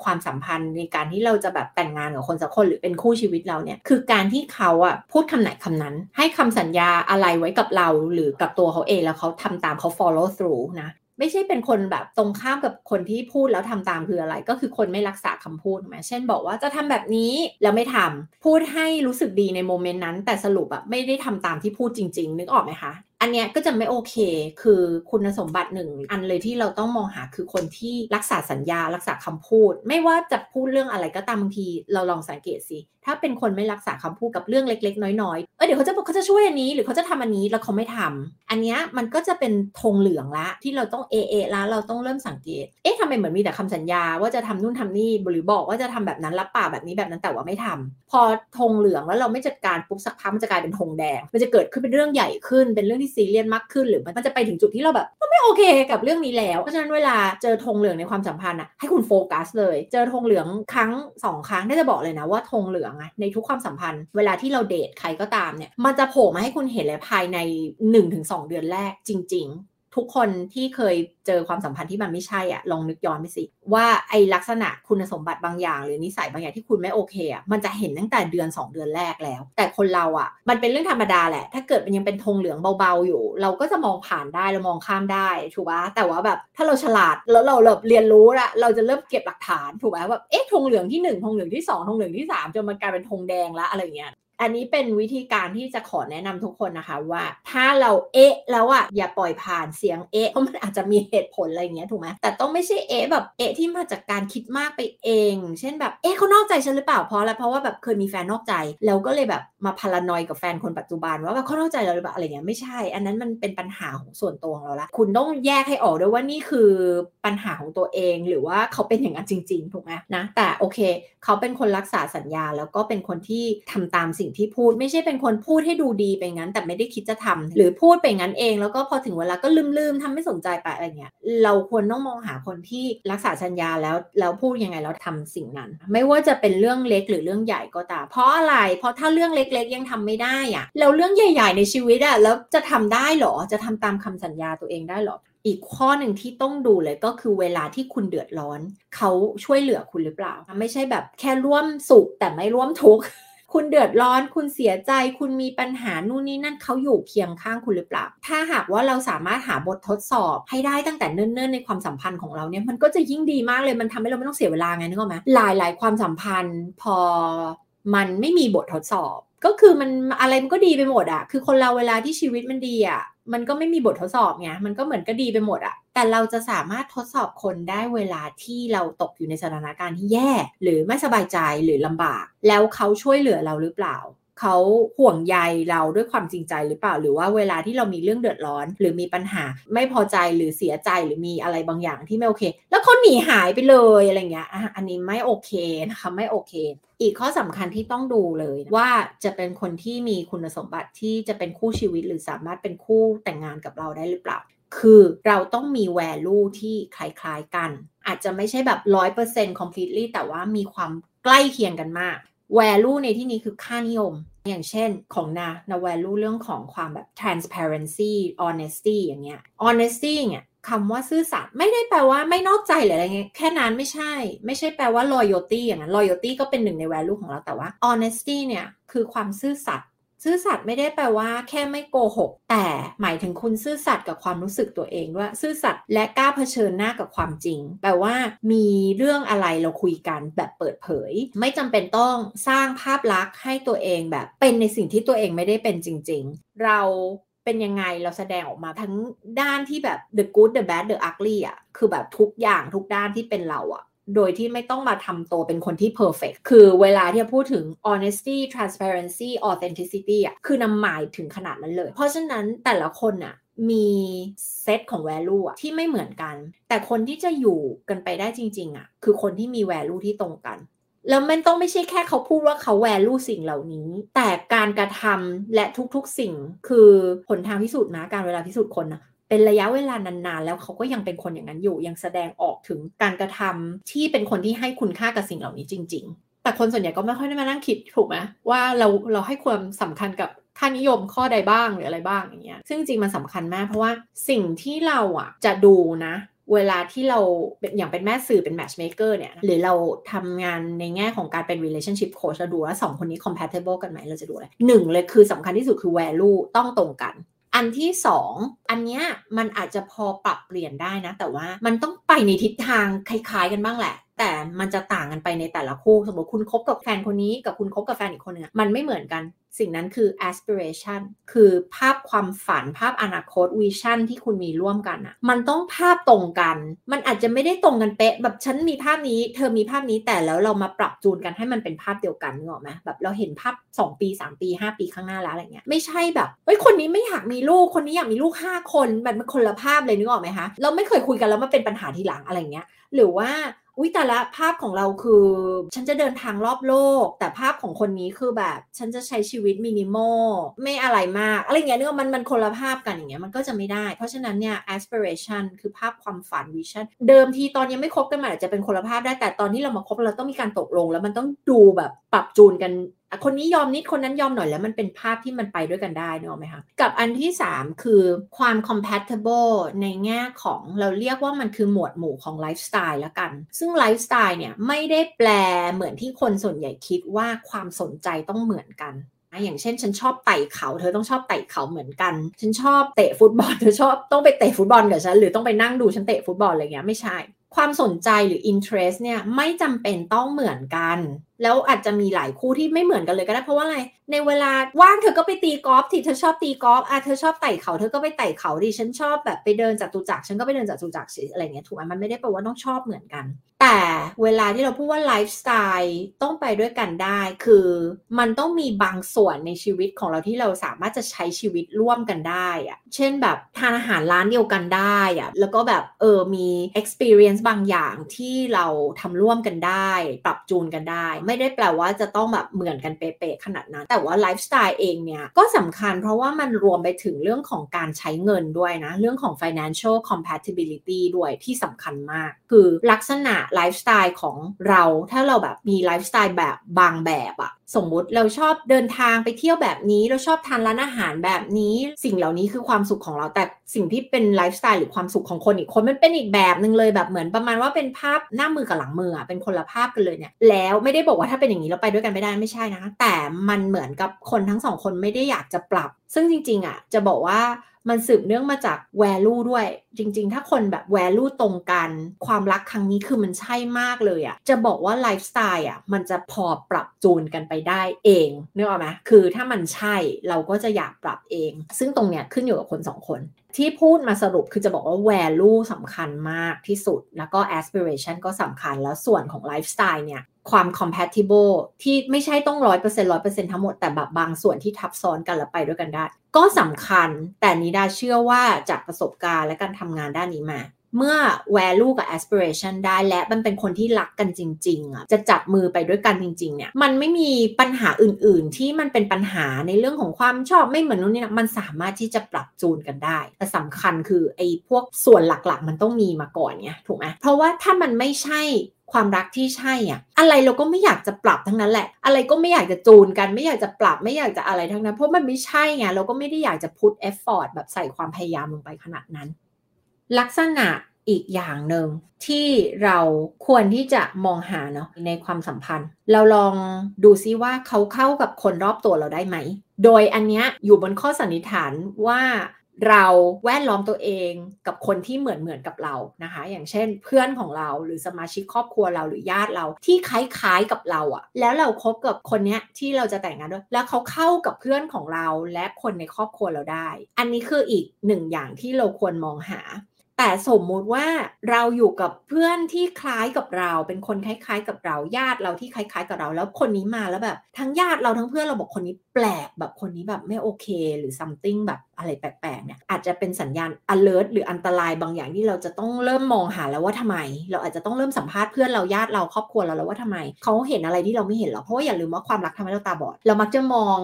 S1: ความสัมพันธ์ในการที่เราจะแบบแต่งงานกับคนสักคนหรือเป็นคู่ชีวิตเราเนี่ยคือการที่เขาอะพูดคำไหนคำนั้น ให้คำสัญญาอะไรไว้กับเราหรือกับตัวเขาเองแล้วเขาทำตามเขา follow through นะไม่ใช่เป็นคนแบบตรงข้ามกับคนที่พูดแล้วทำตามคืออะไร ก็คือคนไม่รักษาคำพูดไหมเช่นบอกว่าจะทำแบบนี้แล้วไม่ทำพูดให้รู้สึกดีในโมเมนต์นั้น แต่สรุปอะไม่ได้ทำตามที่พูดจริง ๆ นึกออกไหมคะ อันเนี้ยก็จะไม่โอเค คือคุณสมบัติหนึ่งอันเลยที่เราต้องมองหาคือคนที่รักษาสัญญา รักษาคำพูด ไม่ว่าจะพูดเรื่องอะไรก็ตามบางที เราลองสังเกตสิ ถ้าเป็นคนไม่รักษาคำพูดกับเรื่องเล็ก ๆ น้อยๆ เออเดี๋ยวเขาจะบอกเขาจะช่วยอันนี้ หรือเขาจะทำอันนี้แล้วเขาไม่ทำอันนี้มันก็จะเป็นธงเหลืองละที่เราต้องเอเอละเราต้องเริ่มสังเกต เอ๊ะทำไมเหมือนมีแต่คำสัญญาว่าจะทำนู่นทำนี่หรือบอกว่าจะทำแบบนั้นรับปากแบบนี้แบบนั้นแต่ว่าไม่ทำพอธงเหลืองแล้วเราไม่จัดการปุ๊บสักพักมันจะกลายเป็นธงแดง มันจะเกิดขึ้นเป็นเรื่องใหญ่ขึ้น เป็นเรื่องที่ซีเรียสมากขึ้น หรือมันจะไปถึงจุดที่เราแบบไม่โอเคกับเรื่องนี้แล้ว เพราะฉะนั้นเวลาเจอธงเหลืองในความสัมพันธ์อะให้คุณโฟกัสเลย เจอธงเหลืองครั้งสองครั้งได้จะบอกเลยนะว่าธงเหลืองอะในทุกความสัมพันธ์ เวลาที่เราเดทใครก็ตามเนี่ยมันจะโผล่มาให้คุณเห็นเลยภายใน 1-2 เดือนแรกจริง ๆ ทุกคนที่เคยเจอความสัมพันธ์ที่มันไม่ใช่อะลองนึกย้อนไปสิ ว่าไอลักษณะคุณสมบัติบางอย่าง หรือนิสัยบางอย่างที่คุณไม่โอเคอะมันจะเห็นตั้งแต่เดือน 2 เดือนแรกแล้ว แต่คนเราอะมันเป็นเรื่องธรรมดาแหละ ถ้าเกิดมันยังเป็นธงเหลืองเบาๆอยู่ เราก็จะมองผ่านได้เรามองข้ามได้ถูกปะแต่ว่าแบบถ้าเราฉลาดแล้วเราเริ่มเรียนรู้ละเราจะเริ่มเก็บหลักฐานถูกไหมแบบเอ๊ะธงเหลืองที่1ธงเหลืองที่2ธงเหลืองที่3จนมันกลายเป็นธงแดงล้วอะไรเงี้ย อันนี้เป็นวิธีการที่จะขอแนะนำทุกคนนะคะว่า ถ้าเราเอ๊ะแล้วอะอย่าปล่อยผ่านเสียงเอ๊ะเพราะมันอาจจะมีเหตุผลอะไรเงี้ยถูกไหมแต่ต้องไม่ใช่เอ๊ะแบบเอ๊ะที่มาจากการคิดมากไปเอง เช่นแบบเอ๊ะเขานอกใจฉันหรือเปล่าเพราะอะไรเพราะว่าแบบเคยมีแฟนนอกใจแล้วก็เลยแบบมาพารานอยกับแฟนคนปัจจุบันว่าแบบเขานอกใจเราหรือเปล่าอะไรเงี้ยไม่ใช่ อันนั้นมันเป็นปัญหาของส่วนตัวของเราละคุณต้องแยกให้ออกด้วยว่านี่คือปัญหาของตัวเองหรือว่าเขาเป็นอย่างนั้นจริง ๆ ถูกไหมนะแต่โอเค เขาเป็นคนรักษาสัญญาแล้วก็เป็นคนที่ทำตามสิงที่พูดไม่ใช่เป็นคนพูดให้ดูดีไปงั้น แต่ไม่ได้คิดจะทำหรือพูดไปงั้นเองแล้วก็พอถึงเวลาก็ลืมๆทำไม่สนใจไปอะไรเงี้ยเราควรต้องมองหาคนที่รักษาสัญญาแล้วแล้วพูดยังไงแล้วทำสิ่งนั้น ไม่ว่าจะเป็นเรื่องเล็กหรือเรื่องใหญ่ก็ตามเพราะอะไร เพราะถ้าเรื่องเล็กๆ ยังทำไม่ได้อะแล้วเรื่องใหญ่ ๆ ในชีวิตอะแล้วจะทำได้หรอจะทำตามคำสัญญาตัวเองได้หรออีกข้อหนึ่งที่ต้องดูเลยก็คือเวลาที่คุณเดือดร้อน เขาช่วยเหลือคุณหรือเปล่า ไม่ใช่แบบแค่ร่วมสุขแต่ไม่ร่วมทุกข์ คุณเดือดร้อน คุณเสียใจ คุณมีปัญหานู่นนี่นั่นเขาอยู่เคียงข้างคุณหรือเปล่า ถ้าหากว่าเราสามารถหาบททดสอบให้ได้ตั้งแต่เนิ่นๆในความสัมพันธ์ของเราเนี่ยมันก็จะยิ่งดีมากเลยมันทำให้เราไม่ต้องเสียเวลาไงนึกออกไหมหลาย ๆ ความสัมพันธ์พอมันไม่มีบททดสอบก็คือมันอะไรมันก็ดีไปหมดอะคือคนเราเวลาที่ชีวิตมันดีอะ มันก็ไม่มีบททดสอบไงมันก็เหมือนก็ดีไปหมดอะแต่เราจะสามารถทดสอบคนได้เวลาที่เราตกอยู่ในสถานการณ์ที่แย่ หรือไม่สบายใจหรือลำบาก แล้วเขาช่วยเหลือเราหรือเปล่า เขาห่วงใยเราด้วยความจริงใจหรือเปล่า หรือว่าเวลาที่เรามีเรื่องเดือดร้อน หรือมีปัญหาไม่พอใจหรือเสียใจหรือมีอะไรบางอย่างที่ไม่โอเค แล้วเขาหนีหายไปเลยอะไรเงี้ยอันนี้ไม่โอเคนะคะไม่โอเค อีกข้อสำคัญที่ต้องดูเลยว่าจะเป็นคนที่มีคุณสมบัติที่จะเป็นคู่ชีวิตหรือสามารถเป็นคู่แต่งงานกับเราได้หรือเปล่าคือเราต้องมี value ที่คล้ายๆกัน อาจจะไม่ใช่แบบ 100% completely แต่ว่ามีความใกล้เคียงกันมาก value ในที่นี้คือค่านิยม อย่างเช่นของนานา value เรื่องของความแบบ transparency honesty อย่างเงี้ย honesty เนี่ยคำว่าซื่อสัตย์ไม่ได้แปลว่าไม่นอกใจหรืออะไรเงี้ยแค่นั้นไม่ใช่ ไม่ใช่แปลว่า loyalty อย่างนั้น loyalty ก็เป็นหนึ่งใน value ของเราแต่ว่า honesty เนี่ยคือความซื่อสัตย์ ซื่อสัตย์ไม่ได้แปลว่าแค่ไม่โกหก แต่หมายถึงคุณซื่อสัตย์กับความรู้สึกตัวเองว่าซื่อสัตย์และกล้าเผชิญหน้ากับความจริง แปลว่ามีเรื่องอะไรเราคุยกันแบบเปิดเผย ไม่จำเป็นต้องสร้างภาพลักษณ์ให้ตัวเองแบบเป็นในสิ่งที่ตัวเองไม่ได้เป็นจริง ๆ เราเป็นยังไงเราแสดงออกมาทั้งด้านที่แบบ the good the bad the ugly อะคือแบบทุกอย่างทุกด้านที่เป็นเราอะ โดยที่ไม่ต้องมาทำตัวเป็นคนที่ perfect คือเวลาที่พูดถึง honesty transparency authenticity อะ คือนำหมายถึงขนาดนั้นเลย เพราะฉะนั้นแต่ละคนอะมีเซตของ value อะที่ไม่เหมือนกัน แต่คนที่จะอยู่กันไปได้จริง ๆอะคือคนที่มี value ที่ตรงกัน แล้วมันต้องไม่ใช่แค่เขาพูดว่าเขา value สิ่งเหล่านี้ แต่การกระทำและทุกๆสิ่ง คือผลทางพิสูจน์นะการเวลาพิสูจน์คนนะ เป็นระยะเวลานานๆ แล้วเขาก็ยังเป็นคนอย่างนั้นอยู่ ยังแสดงออกถึงการกระทำที่เป็นคนที่ให้คุณค่ากับสิ่งเหล่านี้จริง ๆ แต่คนส่วนใหญ่ก็ไม่ค่อยได้มานั่งคิดถูกไหมว่าเราเราให้ความสำคัญกับค่านิยมข้อใดบ้างหรืออะไรบ้างอย่างเงี้ยซึ่งจริงมันสาคัญมากเพราะว่าสิ่งที่เราอะจะดูนะเวลาที่เราอย่างเป็นแม่สื่อเป็น matchmaker เนี่ยหรือเราทำงานในแง่ของการเป็น relationship coach เราดูว่าสองคนนี้ compatible กันไหมเราจะดูอะไรหนึ่งเลยคือสำคัญที่สุดคือ value ต้องตรงกัน อันที่สองอันเนี้ยมันอาจจะพอปรับเปลี่ยนได้นะ แต่ว่ามันต้องไปในทิศทางคล้ายๆกันบ้างแหละ แต่มันจะต่างกันไปในแต่ละคู่ สมมติคุณคบกับแฟนคนนี้กับคุณคบกับแฟนอีกคนนึงมันไม่เหมือนกัน สิ่งนั้นคือ aspiration คือภาพความฝันภาพอนาคต vision ที่คุณมีร่วมกันอะมันต้องภาพตรงกัน มันอาจจะไม่ได้ตรงกันเป๊ะ แบบฉันมีภาพนี้ เธอมีภาพนี้แต่แล้วเรามาปรับจูนกันให้มันเป็นภาพเดียวกันนึกออกไหมแบบเราเห็นภาพ 2 ปี 3 ปี 5 ปีข้างหน้าแล้วอะไรเงี้ยไม่ใช่แบบเฮ้ยคนนี้ไม่อยากมีลูกคนนี้อยากมีลูก 5 คนแบบมันคนละภาพเลยนึกออกไหมคะเราไม่เคยคุยกันแล้วมาเป็นปัญหาทีหลังอะไรเงี้ยหรือว่า อุ้ยแต่ละภาพของเราคือ ฉันจะเดินทางรอบโลก แต่ภาพของคนนี้คือแบบ ฉันจะใช้ชีวิตมินิมอลไม่อะไรมาก อะไรเงี้ยเนื้อมันมันคนละภาพกันอย่างเงี้ยมันก็จะไม่ได้ เพราะฉะนั้นเนี่ย aspiration คือภาพความฝัน vision เดิมทีตอนยังไม่คบกันมาอาจจะเป็นคนละภาพได้แต่ตอนที่เรามาคบเราต้องมีการตกลง แล้วมันต้องดูแบบปรับจูนกันคนนี้ยอมนิดคนนั้นยอมหน่อยแล้วมันเป็นภาพที่มันไปด้วยกันได้นึกออกไหมคะกับอันที่ 3 คือความ compatible ในแง่ของเราเรียกว่ามันคือหมวดหมู่ของไลฟ์สไตล์ล้วกัน ซึ่งไลฟ์สไตล์เนี่ยไม่ได้แปลเหมือนที่คนส่วนใหญ่คิดว่าความสนใจต้องเหมือนกันอย่างเช่นฉันชอบไต่เขาเธอต้องชอบไต่เขาเหมือนกัน ฉันชอบเตะฟุตบอลเธอชอบต้องไปเตะฟุตบอลกับฉันหรือต้องไปนั่งดูฉันเตะฟุตบอลอะไรเงี้ยไม่ใช่ ความสนใจหรือ interest เนี่ยไม่จำเป็นต้องเหมือนกันแล้วอาจจะมีหลายคู่ที่ไม่เหมือนกันเลยก็ได้เพราะว่าอะไร ในเวลาว่างเธอก็ไปตีกอล์ฟที่เธอชอบตีกอล์ฟอะเธอชอบไต่เขาเธอก็ไปไต่เขาดิฉันชอบแบบไปเดินจากตุจักรฉันก็ไปเดินจากตุจักรสิอะไรเงี้ยถูกไหมมันไม่ได้แปลว่าต้องชอบเหมือนกัน แต่เวลาที่เราพูดว่าไลฟ์สไตล์ต้องไปด้วยกันได้ คือมันต้องมีบางส่วนในชีวิตของเราที่เราสามารถจะใช้ชีวิตร่วมกันได้อะเช่นแบบทานอาหารร้านเดียวกันได้อะแล้วก็แบบเออมี experience บางอย่างที่เราทำร่วมกันได้ ปรับจูนกันได้ไม่ได้แปลว่าจะต้องแบบเหมือนกันเป๊ะๆขนาดนั้น แต่ว่าไลฟ์สไตล์เองเนี่ยก็สำคัญเพราะว่ามันรวมไปถึงเรื่องของการใช้เงินด้วยนะ เรื่องของ financial compatibility ด้วยที่สำคัญมาก คือลักษณะไลฟ์สไตล์ของเราถ้าเราแบบมีไลฟ์สไตล์แบบบางแบบอะสมมุติเราชอบเดินทางไปเที่ยวแบบนี้ เราชอบทานร้านอาหารแบบนี้ สิ่งเหล่านี้คือความสุขของเราแต่สิ่งที่เป็นไลฟ์สไตล์หรือความสุขของคนอีกคนมันเป็นอีกแบบหนึ่งเลยแบบเหมือนประมาณว่าเป็นภาพหน้ามือกับหลังมือเป็นคนละภาพกันเลยเนี่ยแล้วไม่ได้บอกว่าถ้าเป็นอย่างนี้เราไปด้วยกันไม่ได้ไม่ใช่นะ แต่มันเหมือนกับคนทั้งสองคนไม่ได้อยากจะปรับ ซึ่งจริงๆอะจะบอกว่า มันสืบเนื่องมาจาก value ด้วย จริง ๆ ถ้าคนแบบ value ตรงกัน ความรักครั้งนี้คือมันใช่มากเลยอะ่ะจะบอกว่าไลฟ์สไตล์อะมันจะพอปรับจูนกันไปได้เองนึกออกไหมคือถ้ามันใช่เราก็จะอยากปรับเอง ซึ่งตรงเนี้ยขึ้นอยู่กับคนสองคนที่พูดมาสรุปคือจะบอกว่า value สำคัญมากที่สุด แล้วก็ aspiration ก็สำคัญแล้วส่วนของไลฟ์สไตล์เนี่ย ความ compatible ที่ไม่ใช่ต้องร้อยเปอร์เซ็นต์ร้อยเปอร์เซ็นต์ทั้งหมด แต่แบบบางส่วนที่ทับซ้อนกันแล้วไปด้วยกันได้ ก็สำคัญแต่นิดาเชื่อว่าจากประสบการณ์และการทำงานด้านนี้มา เมื่อ value กับ aspiration ได้และมันเป็นคนที่รักกันจริงๆอะจะจับมือไปด้วยกันจริงๆเนี่ยมันไม่มีปัญหาอื่นๆ ที่มันเป็นปัญหาในเรื่องของความชอบไม่เหมือนนู้นนี่นะมันสามารถที่จะปรับจูนกันได้ แต่สำคัญคือไอ้พวกส่วนหลักๆ มันต้องมีมาก่อนไงถูกไหมเพราะว่าถ้ามันไม่ใช่ ความรักที่ใช่อะ อะไรเราก็ไม่อยากจะปรับทั้งนั้นแหละ อะไรก็ไม่อยากจะจูนกัน ไม่อยากจะปรับไม่อยากจะอะไรทั้งนั้น เพราะมันไม่ใช่ไงเราก็ไม่ได้อยากจะ put effort แบบใส่ความพยายามลงไปขนาดนั้น ลักษณะอีกอย่างหนึ่งที่เราควรที่จะมองหาเนาะในความสัมพันธ์ เราลองดูซิว่าเขาเข้ากับคนรอบตัวเราได้ไหม โดยอันเนี้ยอยู่บนข้อสันนิษฐานว่า เราแวดล้อมตัวเองกับคนที่เหมือนเหมือนกับเรานะคะ อย่างเช่น เพื่อนของเราหรือสมาชิกครอบครัวเราหรือญาติเราที่คล้ายๆกับเราอะแล้วเราครบกับคนเนี้ยที่เราจะแต่งงานด้วย แล้วเขาเข้ากับเพื่อนของเราและคนในครอบครัวเราได้ อันนี้คืออีกหนึ่งอย่างที่เราควรมองหา แต่สมมุติว่าเราอยู่กับเพื่อนที่คล้ายกับเรา เป็นคนคล้ายๆ กับเราญาติเราที่คล้ายๆ กับเรา แล้วคนนี้มาแล้วแบบ ทั้งญาติเราทั้งเพื่อนเราบอกคนนี้แปลกแบบคนนี้แบบไม่โอเค หรือ something แบบอะไรแปลกๆเนี่ยอาจจะเป็นสัญญาณ alert หรืออันตรายบางอย่างที่เราจะต้องเริ่มมองหาแล้วว่าทำไม เราอาจจะต้องเริ่มสัมภาษณ์เพื่อนเราญาติเราครอบครัวเราแล้วว่าทำไมเขาเห็นอะไรที่เราไม่เห็นหรอเพราะว่าอย่าลืมว่าความรักทำให้เราตาบอด เรามักจะมอง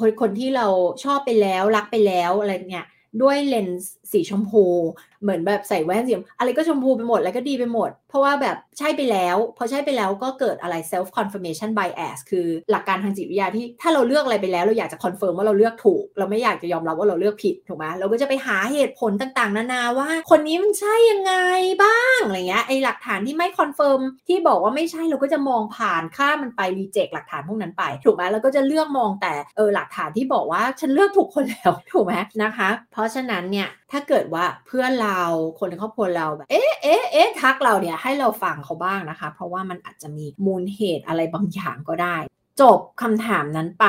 S1: คนคนที่เราชอบไปแล้วรักไปแล้วอะไรเนี่ยด้วยเลนส์สีชมพู เหมือนแบบใส่แว่นสีอะไรก็ชมพูไปหมด อะไรก็ดีไปหมด เพราะว่าแบบใช่ไปแล้วพอใช่ไปแล้วก็เกิดอะไร self confirmation bias คือหลักการทางจิตวิทยาที่ถ้าเราเลือกอะไรไปแล้วเราอยากจะ confirm ว่าเราเลือกถูก เราไม่อยากจะยอมรับว่าเราเลือกผิดถูกไหมเราก็จะไปหาเหตุผลต่างๆ นานาว่า คนนี้มันใช่ยังไงบ้างอะไรเงี้ยไอหลักฐานที่ไม่ confirm ที่บอกว่าไม่ใช่เราก็จะมองผ่านค่ามันไป reject หลักฐานพวกนั้นไปถูกไหมเราก็จะเลือกมองแต่เออหลักฐานที่บอกว่าฉันเลือกถูกคนแล้วถูกไหมนะคะ เพราะฉะนั้นเนี่ย ถ้าเกิดว่าเพื่อนเราคนในครอบครัวเราแบบเอ๊ะเอ๊ะเอ๊ะทักเราเนี่ยให้เราฟังเขาบ้างนะคะ เพราะว่ามันอาจจะมีมูลเหตุอะไรบางอย่างก็ได้ จบคำถามนั้นไป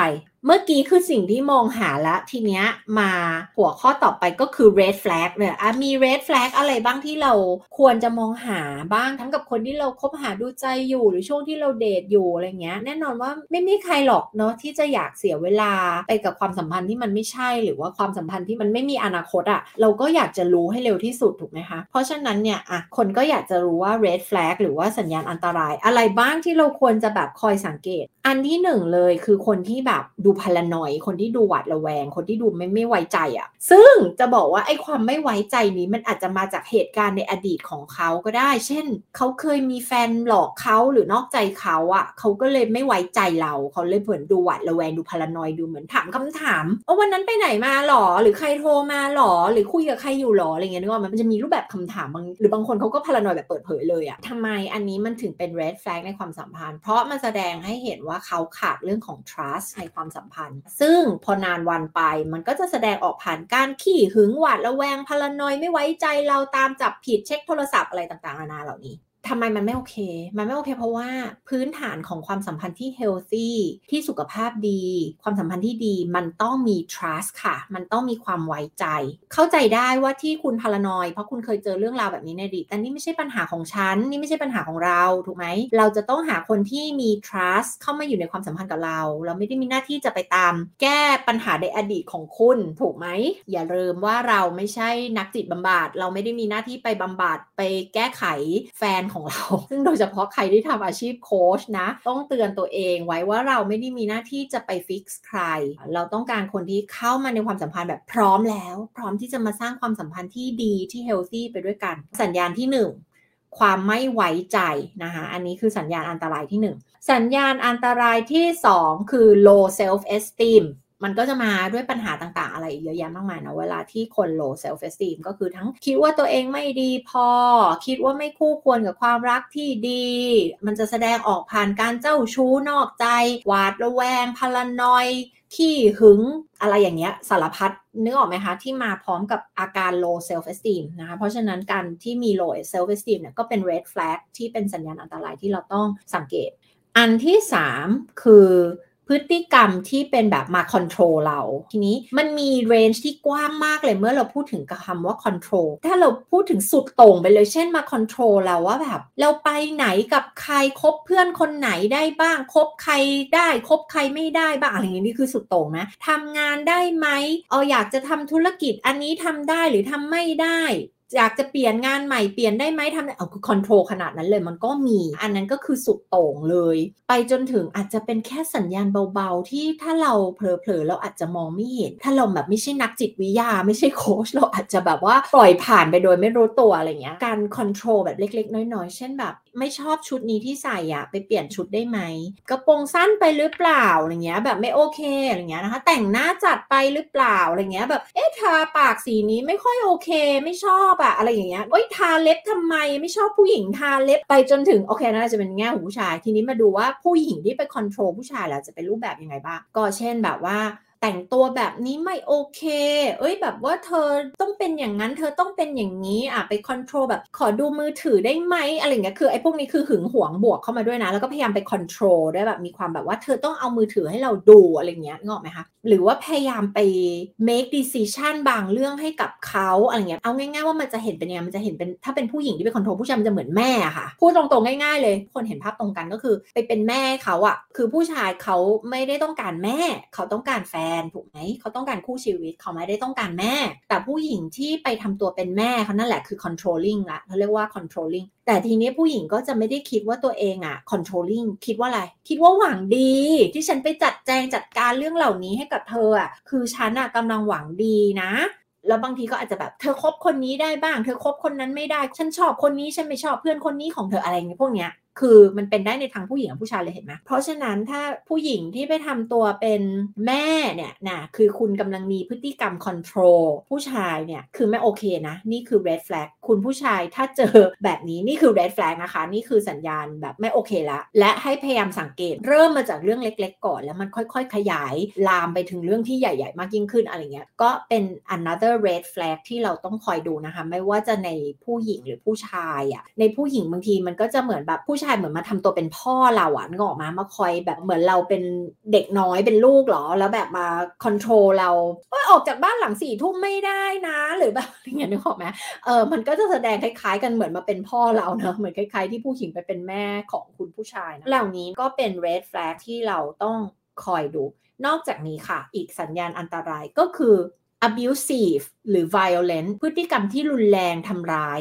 S1: เมื่อกี้คือสิ่งที่มองหาแล้วทีเนี้ยมาหัวข้อต่อไปก็คือ red flag เนี่ยมี red flag อะไรบ้างที่เราควรจะมองหาบ้างทั้งกับคนที่เราคบหาดูใจอยู่หรือช่วงที่เราเดทอยู่อะไรเงี้ย แน่นอนว่าไม่มีใครหรอกเนาะที่จะอยากเสียเวลาไปกับความสัมพันธ์ที่มันไม่ใช่ หรือว่าความสัมพันธ์ที่มันไม่มีอนาคตอะ่ะเราก็อยากจะรู้ให้เร็วที่สุดถูกไหมคะเพราะฉะนั้นเนี่ยอะคนก็อยากจะรู้ว่า red flag หรือว่าสัญญาณอันตราย อะไรบ้างที่เราควรจะแบบคอยสังเกต อันที่หนึ่งเลยคือคนที่แบบดูพลานอยคนที่ดูหวาดระแวง คนที่ดูไม่ไม่ไว้ใจอะ่ะ ซึ่งจะบอกว่าไอ้ความไม่ไว้ใจนี้มันอาจจะมาจากเหตุการณ์ในอดีตของเขาก็ได้ เช่น เขาเคยมีแฟนหลอกเขาหรือนอกใจเขาอะ่ะ เขาก็เลยไม่ไว้ใจเรา เขาเลยเหมือนดูหวาดระแวงดูพลานอยดูเหมือนถามคำถามเออวันนั้นไปไหนมาหรอหรือใครโทรมาหรอหรือคุยกับใครอยู่หรออะไรเงี้ยนึกว่ามันจะมีรูปแบบคำถามบางหรือบางคนเขาก็พลานอยแบบเปิดเผยเลยอะทำไมอันนี้มันถึงเป็น red flag ในความสัมพันธ์ เพราะมันแสดงให้เห็นว่าเขาขาดเรื่องของ trust ในความสัมพันธ์ ซึ่งพอนานวันไปมันก็จะแสดงออกผ่านการขี้หึงหวาดระแวงพลานอยไม่ไว้ใจเราตามจับผิดเช็คโทรศัพท์อะไรต่างๆนานาเหล่านี้ ทำไมมันไม่โอเค มันไม่โอเค เพราะว่าพื้นฐานของความสัมพันธ์ที่ healthy ที่สุขภาพดี ความสัมพันธ์ที่ดี มันต้องมี trust ค่ะ มันต้องมีความไว้ใจ เข้าใจได้ว่าที่คุณพารานอย เพราะคุณเคยเจอเรื่องราวแบบนี้ในอดีตแต่นี่ไม่ใช่ปัญหาของฉัน นี่ไม่ใช่ปัญหาของเราถูกไหม เราจะต้องหาคนที่มี trust เข้ามาอยู่ในความสัมพันธ์กับเรา เราไม่ได้มีหน้าที่จะไปตาม แก้ปัญหาในอดีตของคุณถูกไหม อย่าลืมว่าเราไม่ใช่นักจิตบำบัด เราไม่ได้มีหน้าที่ไปบำบัดไปแก้ไขแฟนของเรา ซึ่งโดยเฉพาะใครที่ทำอาชีพโค้ชนะ ต้องเตือนตัวเองไว้ว่าเราไม่ได้มีหน้าที่จะไป fix ใคร เราต้องการคนที่เข้ามาในความสัมพันธ์แบบพร้อมแล้ว พร้อมที่จะมาสร้างความสัมพันธ์ที่ดีที่ healthy ไปด้วยกัน สัญญาณที่ 1ความไม่ไว้ใจนะคะ อันนี้คือสัญญาณอันตรายที่ 1 สัญญาณอันตรายที่ 2 คือ low self esteem มันก็จะมาด้วยปัญหาต่างๆ อะไรเยอะแยะมากมายนะเวลาที่คน low self esteem ก็คือทั้งคิดว่าตัวเองไม่ดีพอ คิดว่าไม่คู่ควรกับความรักที่ดี มันจะแสดงออกผ่านการเจ้าชู้นอกใจ หวาดระแวงพลานอยขี้หึงอะไรอย่างเงี้ยสารพัดนึกออกไหมคะ ที่มาพร้อมกับอาการ low self esteem นะคะเพราะฉะนั้นการที่มี low self esteem เนี่ยก็เป็น red flag ที่เป็นสัญญาณอันตรายที่เราต้องสังเกต อันที่ 3 คือ พฤติกรรมที่เป็นแบบมา control เรา ทีนี้มันมี range ที่กว้างมากเลยเมื่อเราพูดถึงคำว่า control ถ้าเราพูดถึงสุดโต่งไปเลยเช่นมา control เราว่าแบบ เราไปไหนกับใครคบเพื่อนคนไหนได้บ้างคบใครได้คบใครไม่ได้บ้างอะไรอย่างนี้นี่คือสุดโต่งนะทำงานได้ไหมเอออยากจะทำธุรกิจอันนี้ทำได้หรือทำไม่ได้ อยากจะเปลี่ยนงานใหม่เปลี่ยนได้ไหมทำเอาคือ control ขนาดนั้นเลยมันก็มี อันนั้นก็คือสุดโต่งเลย ไปจนถึงอาจจะเป็นแค่สัญญาณเบาๆ ที่ถ้าเราเผลอๆเราอาจจะมองไม่เห็น ถ้าเราแบบไม่ใช่นักจิตวิทยา ไม่ใช่โค้ชเราอาจจะแบบว่าปล่อยผ่านไปโดยไม่รู้ตัวอะไรเงี้ยการคอนโทรลแบบเล็ก ๆ น้อยๆ เช่นแบบ ไม่ชอบชุดนี้ที่ใส่อะไปเปลี่ยนชุดได้ไหมกระโปรงสั้นไปหรือเปล่าอะไรเงี้ย แบบไม่โอเคอะไรเงี้ยนะคะ แต่งหน้าจัดไปหรือเปล่าอะไรเงี้ยแบบเอ๊ะทาปากสีนี้ไม่ค่อยโอเค ไม่ชอบอะอะไรอย่างเงี้ยโอ๊ยทาเล็บทำไมไม่ชอบผู้หญิงทาเล็บไปจนถึงโอเคน่าจะเป็นแง่ของผู้ชายทีนี้มาดูว่าผู้หญิงที่ไป control ผู้ชายแล้วจะเป็นรูปแบบยังไงบ้างก็เช่นแบบว่า แต่งตัวแบบนี้ไม่โอเค เอ้ยแบบว่าเธอต้องเป็นอย่างนั้น เธอต้องเป็นอย่างนี้อะไป control แบบขอดูมือถือได้ไหมอะไรเงี้ยคือไอ้พวกนี้คือหึงหวงบวกเข้ามาด้วยนะ แล้วก็พยายามไป control ด้วยแบบมีความแบบว่าเธอต้องเอามือถือให้เราดูอะไรเงี้ยนึกออกไหมคะหรือว่าพยายามไป make decision บางเรื่องให้กับเขาอะไรเงี้ยเอาง่ายๆว่ามันจะเห็นเป็นยังไงมันจะเห็นเป็นถ้าเป็นผู้หญิงที่ไป control ผู้ชายมันจะเหมือนแม่ค่ะพูดตรงๆง่ายๆ เลย คนเห็นภาพตรงกันก็คือ ไปเป็นแม่เขาอะคือผู้ชายเขาไม่ได้ต้องการแม่เขาต้องการแฟนถูกไหมเขาต้องการคู่ชีวิตเขาไม่ได้ต้องการแม่ แต่ผู้หญิงที่ไปทำตัวเป็นแม่เขานั่นแหละคือ controlling ละเขาเรียกว่า controlling แต่ทีนี้ผู้หญิงก็จะไม่ได้คิดว่าตัวเองอะ controlling คิดว่าอะไร คิดว่าหวังดี ที่ฉันไปจัดแจงจัดการเรื่องเหล่านี้ให้กับเธออะคือฉันอะกำลังหวังดีนะแล้วบางทีก็อาจจะแบบเธอคบคนนี้ได้บ้าง เธอคบคนนั้นไม่ได้ ฉันชอบคนนี้ฉันไม่ชอบเพื่อนคนนี้ของเธออะไรเงี้ยพวกเนี้ย คือมันเป็นได้ในทางผู้หญิงกับผู้ชายเลยเห็นไหมเพราะฉะนั้นถ้าผู้หญิงที่ไปทำตัวเป็นแม่เนี่ยนะคือคุณกำลังมีพฤติกรรมคอนโทรลผู้ชายเนี่ยคือไม่โอเคนะ นี่คือ red flag คุณผู้ชายถ้าเจอแบบนี้นี่คือ red flag นะคะ นี่คือสัญญาณแบบไม่โอเคละ และให้พยายามสังเกต เริ่มมาจากเรื่องเล็ก ๆ ก่อน แล้วมันค่อยๆ ขยายลามไปถึงเรื่องที่ใหญ่ ๆ มากยิ่งขึ้นอะไรเงี้ยก็เป็น another red flag ที่เราต้องคอยดูนะคะ ไม่ว่าจะในผู้หญิงหรือผู้ชายอะ่ะในผู้หญิงบางทีมันก็จะเหมือนแบบผู้ชายเหมือนมาทำตัวเป็นพ่อเราอะงอกมามาคอยแบบเหมือนเราเป็นเด็กน้อยเป็นลูกหรอ แล้วแบบมาคอนโทรลเราออกจากบ้านหลังสี่ทุ่มไม่ได้นะหรือแบบอย่างเงี้ยนึกออกไหมเออมันก็จะแสดงคล้ายๆ กันเหมือนมาเป็นพ่อเราเนอะเหมือนคล้ายๆ ที่ผู้หญิงไปเป็นแม่ของคุณผู้ชายนะเหล่านี้ก็เป็น red flag ที่เราต้องคอยดู นอกจากนี้ค่ะ อีกสัญญาณอันตรายก็คือ abusive หรือ violent พฤติกรรมที่รุนแรงทำร้าย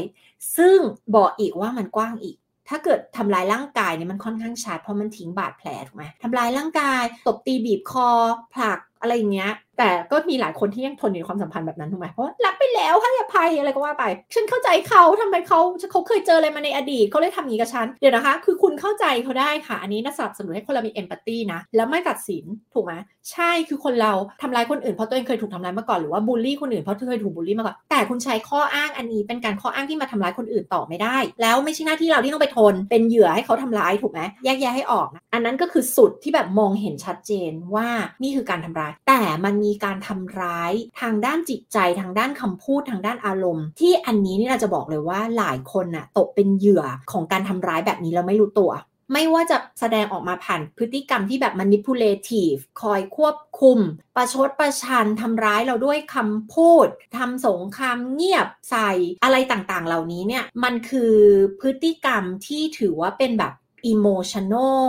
S1: ซึ่งบอกอีกว่ามันกว้างอีก ถ้าเกิดทำลายร่างกายเนี่ยมันค่อนข้างชัดเพราะมันทิ้งบาดแผลถูกไหมทำลายร่างกายตบตีบีบคอผลักอะไรอย่างเงี้ย แต่ก็มีหลายคนที่ยังทนอยู่ในความสัมพันธ์แบบนั้นถูกไหมเพราะรักไปแล้วให้อภัยอะไรก็ว่าไป ฉันเข้าใจเขาทำไมเขาเขาเคยเจออะไรมาในอดีตเขาเลยทำอย่างนี้กับฉัน เดี๋ยวนะคะ คือคุณเข้าใจเขาได้ค่ะ อันนี้นักสนับสนุนให้คนเรามีเอมพัตตีนะ แล้วไม่ตัดสินถูกไหมใช่คือคนเราทำร้ายคนอื่นเพราะตัวเองเคยถูกทำร้ายมาก่อนหรือว่าบูลลี่คนอื่นเพราะเคยถูกบูลลี่มาก่อนแต่คุณใช้ข้ออ้างอันนี้เป็นการข้ออ้างที่มาทำร้ายคนอื่นต่อไม่ได้ แล้วไม่ใช่หน้าที่เราที่ต้องไปทน เป็นเหยื่อให้เขาทำร้ายถูกไหมแยกแยะให้ออกนะอันนั้นก็คือสุดที่แบบมองเห็นชัดเจนว่านี่คือการทำร้าย แต่มันมีการทำร้ายทางด้านจิตใจทางด้านคำพูดทางด้านอารมณ์ ที่อันนี้นี่เราจะบอกเลยว่าหลายคนน่ะตกเป็นเหยื่อของการทำร้ายแบบนี้แล้วไม่รู้ตัวไม่ว่าจะแสดงออกมาผ่านพฤติกรรมที่แบบ manipulative คอยควบคุม ประชดประชันทำร้ายเราด้วยคำพูดทำสงครามเงียบใส่อะไรต่างๆ เหล่านี้เนี่ย มันคือพฤติกรรมที่ถือว่าเป็นแบบ emotional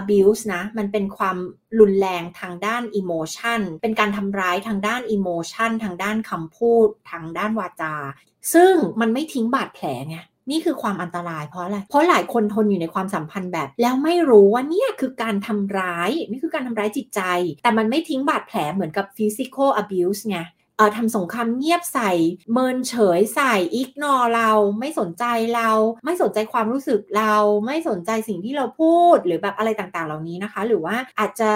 S1: abuse นะ มันเป็นความรุนแรงทางด้าน emotion เป็นการทำร้ายทางด้าน emotion ทางด้านคำพูด ทางด้านวาจา ซึ่งมันไม่ทิ้งบาดแผลไงนี่คือความอันตรายเพราะอะไร เพราะหลายคนทนอยู่ในความสัมพันธ์แบบ แล้วไม่รู้ว่าเนี่ยคือการทำร้าย นี่คือการทำร้ายจิตใจ แต่มันไม่ทิ้งบาดแผลเหมือนกับ physical abuse ไง เอ่อทำสงครามเงียบใส่ เมินเฉยใส่อิกนอเราไม่สนใจเรา ไม่สนใจความรู้สึกเรา ไม่สนใจสิ่งที่เราพูดหรือแบบอะไรต่างๆ เหล่านี้นะคะ หรือว่าอาจจะ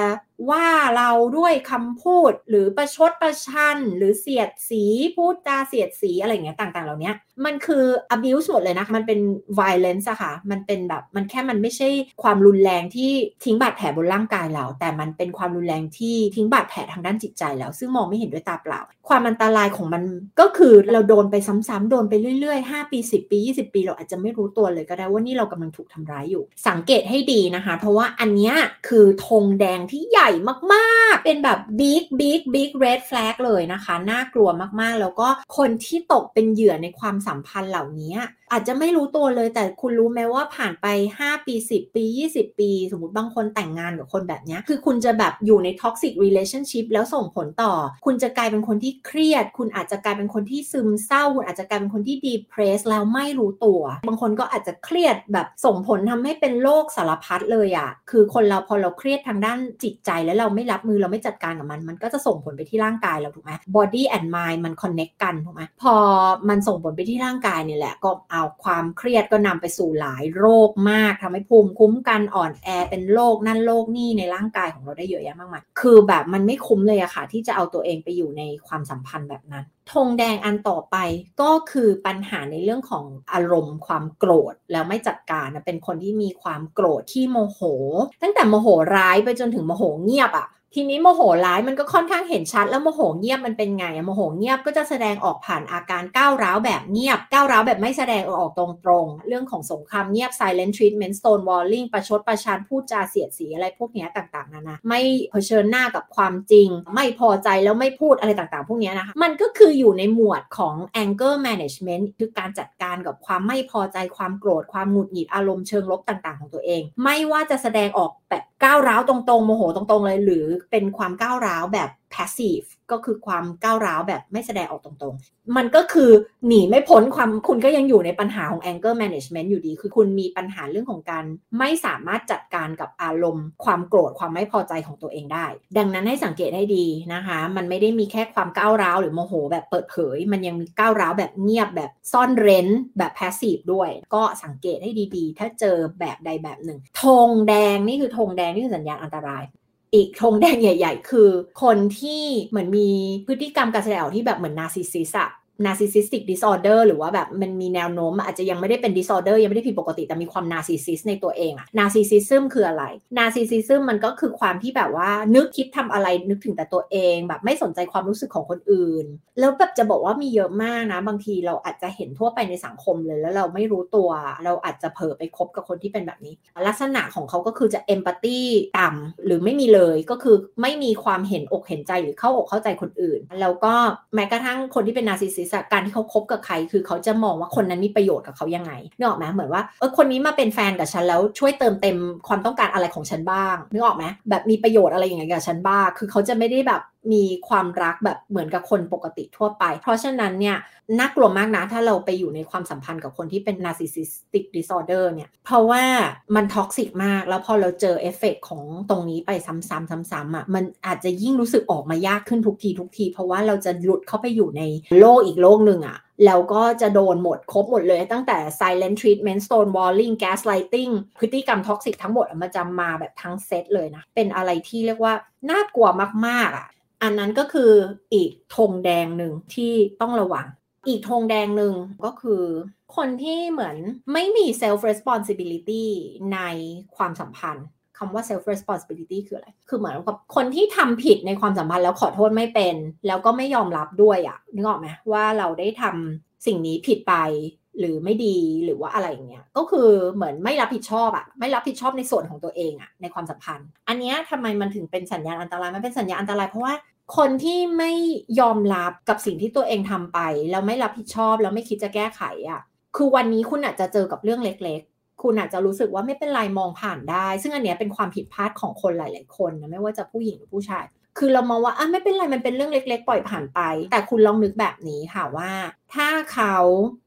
S1: ว่าเราด้วยคำพูดหรือประชดประชัน หรือเสียดสีพูดจาเสียดสีอะไรเงี้ยต่างๆ เหล่านี้มันคือ abuse หมดเลยนะมันเป็น violence อะค่ะ มันเป็นแบบมันแค่มันไม่ใช่ความรุนแรงที่ทิ้งบาดแผลบนร่างกายเรา แต่มันเป็นความรุนแรงที่ทิ้งบาดแผลทางด้านจิตใจแล้ว ซึ่งมองไม่เห็นด้วยตาเปล่า ความอันตรายของมันก็คือเราโดนไปซ้ำๆโดนไปเรื่อยๆ 5 ปี 10 ปี 20 ปี เราอาจจะไม่รู้ตัวเลยก็ได้ว่านี่เรากำลังถูกทำร้ายอยู่ สังเกตให้ดีนะคะ เพราะว่าอันนี้คือธงแดงที่ใหญ่มาก ๆ เป็นแบบ big big big red flag เลยนะคะ น่ากลัวมากๆ แล้วก็คนที่ตกเป็นเหยื่อในความสัมพันธ์เหล่านี้ อาจจะไม่รู้ตัวเลยแต่คุณรู้ไหมว่าผ่านไป 5 ปี 10 ปี 20 ปี สมมติบางคนแต่งงานกับคนแบบนี้คือคุณจะแบบอยู่ใน toxic relationship แล้วส่งผลต่อ คุณจะกลายเป็นคนที่เครียด คุณอาจจะกลายเป็นคนที่ซึมเศร้า คุณอาจจะกลายเป็นคนที่ depress แล้วไม่รู้ตัว บางคนก็อาจจะเครียดแบบส่งผลทำให้เป็นโรคสารพัดเลยอะ่ะคือคนเราพอเราเครียดทางด้านจิตใจแล้วเราไม่รับมือเราไม่จัดการกับมัน มันก็จะส่งผลไปที่ร่างกายเราถูกไหม body and mind มัน connect กันถูกไหมพอมันส่งผลไปที่ร่างกายเนี่ยแหละก็เอาความเครียดก็นำไปสู่หลายโรคมากทำให้ภูมิคุ้มกันอ่อนแอเป็นโรคนั่นโรคนี่ในร่างกายของเราได้เยอะแยะมากมายคือแบบมันไม่คุ้มเลยอะค่ะ ที่จะเอาตัวเองไปอยู่ในความสัมพันธ์แบบนั้นธงแดงอันต่อไปก็คือปัญหาในเรื่องของอารมณ์ความโกรธแล้วไม่จัดการนะเป็นคนที่มีความโกรธที่โมโห ตั้งแต่โมโหร้ายไปจนถึงโมโหเงียบอะ ทีนี้โมโหร้ายมันก็ค่อนข้างเห็นชัด แล้วโมโหเงียบมันเป็นไงโมโหเงียบก็จะแสดงออกผ่านอาการก้าวร้าวแบบเงียบก้าวร้าวแบบไม่แสดงออกตรงๆ เรื่องของสงครามเงียบ silent treatment stone walling ประชดประชันพูดจาเสียดสีอะไรพวกนี้ต่างๆนานาไม่เผชิญหน้ากับความจริง ไม่พอใจแล้วไม่พูดอะไรต่างๆ พวกนี้นะคะมันก็คืออยู่ในหมวดของ anger management คือการจัดการกับความไม่พอใจความโกรธความหงุดหงิดอารมณ์เชิงลบต่างๆ ของตัวเอง ไม่ว่าจะแสดงออกแบบ ก้าวร้าวตรงๆโมโหตรงๆเลย หรือเป็นความก้าวร้าวแบบ passive ก็คือความก้าวร้าวแบบไม่แสดงออกตรงๆ มันก็คือหนีไม่พ้นความคุณก็ยังอยู่ในปัญหาของ anger management อยู่ดี คือคุณมีปัญหาเรื่องของการไม่สามารถจัดการกับอารมณ์ ความโกรธความไม่พอใจของตัวเองได้ ดังนั้นให้สังเกตให้ดีนะคะ มันไม่ได้มีแค่ความก้าวร้าวหรือโมโหแบบเปิดเผย มันยังมีก้าวร้าวแบบเงียบแบบซ่อนเร้นแบบ passive ด้วย ก็สังเกตให้ดีๆ ถ้าเจอแบบใดแบบหนึ่งธงแดงนี่คือธงแดงนี่คือสัญญาณอันตราย อีกธงแดงใหญ่ ๆ คือ คนที่เหมือนมีพฤติกรรมการแสดงออกที่แบบเหมือนนาซิซิสอะ narcissistic disorder หรือว่าแบบมันมีแนวโน้มอาจจะยังไม่ได้เป็น disorder ยังไม่ได้ผิดปกติ แต่มีความ narcissist ในตัวเองอะ narcissism คืออะไร narcissism มันก็คือความที่แบบว่านึกคิดทำอะไรนึกถึงแต่ตัวเอง แบบไม่สนใจความรู้สึกของคนอื่น แล้วแบบจะบอกว่ามีเยอะมากนะ บางทีเราอาจจะเห็นทั่วไปในสังคมเลยแล้วเราไม่รู้ตัว เราอาจจะเผลอไปคบกับคนที่เป็นแบบนี้ ลักษณะของเขาก็คือจะ empathy ต่ำหรือไม่มีเลยก็คือไม่มีความเห็นอกเห็นใจหรือเข้าอกเข้าใจคนอื่น แล้วก็แม้กระทั่งคนที่เป็น narcissist การที่เขาคบกับใคร คือเขาจะมองว่าคนนั้นมีประโยชน์กับเขายังไงนึกออกไหมเหมือนว่าเออคนนี้มาเป็นแฟนกับฉันแล้วช่วยเติมเต็มความต้องการอะไรของฉันบ้างนึกออกไหมแบบมีประโยชน์อะไรอย่างเงี้ยกับฉันบ้างคือเขาจะไม่ได้แบบ มีความรักแบบเหมือนกับคนปกติทั่วไป เพราะฉะนั้นเนี่ยน่ากลัวมากนะถ้าเราไปอยู่ในความสัมพันธ์กับคนที่เป็น narcissistic disorder เนี่ย เพราะว่ามัน toxic มาก แล้วพอเราเจอเอฟเฟกของตรงนี้ไปซ้ำๆซ้ำๆอะมันอาจจะยิ่งรู้สึกออกมายากขึ้นทุกทีทุกที เพราะว่าเราจะหลุดเข้าไปอยู่ในโลกอีกโลกหนึ่งอะแล้วก็จะโดนหมดครบหมดเลยตั้งแต่ silent treatment stonewalling gaslighting พฤติกรรมท็อกซิกทั้งหมดมันจะมาแบบทั้งเซตเลยนะ เป็นอะไรที่เรียกว่าน่ากลัวมากๆอะ อันนั้นก็คืออีกธงแดงหนึ่งที่ต้องระวัง อีกธงแดงหนึ่งก็คือ คนที่เหมือนไม่มี self responsibility ในความสัมพันธ์คำว่า self responsibility คืออะไร คือเหมือนกับคนที่ทำผิดในความสัมพันธ์แล้วขอโทษไม่เป็น แล้วก็ไม่ยอมรับด้วยอะนึกออกไหมว่าเราได้ทำสิ่งนี้ผิดไปหรือไม่ดีหรือว่าอะไรอย่างเงี้ยก็คือเหมือนไม่รับผิดชอบอะไม่รับผิดชอบในส่วนของตัวเองอะในความสัมพันธ์ อันเนี้ยทำไมมันถึงเป็นสัญญาณอันตรายมันเป็นสัญญาณอันตรายเพราะว่า คนที่ไม่ยอมรับกับสิ่งที่ตัวเองทำไป แล้วไม่รับผิดชอบแล้วไม่คิดจะแก้ไขอะ่ะ คือวันนี้คุณอาจจะเจอกับเรื่องเล็ก ๆ คุณอาจจะรู้สึกว่าไม่เป็นไรมองผ่านได้ ซึ่งอันเนี้ยเป็นความผิดพลาดของคนหลาย ๆ คนนะไม่ว่าจะผู้หญิงหรือผู้ชายคือเรามองว่าอะไม่เป็นไรมันเป็นเรื่องเล็ก ๆ ปล่อยผ่านไป แต่คุณลองนึกแบบนี้ค่ะว่า ถ้าเขา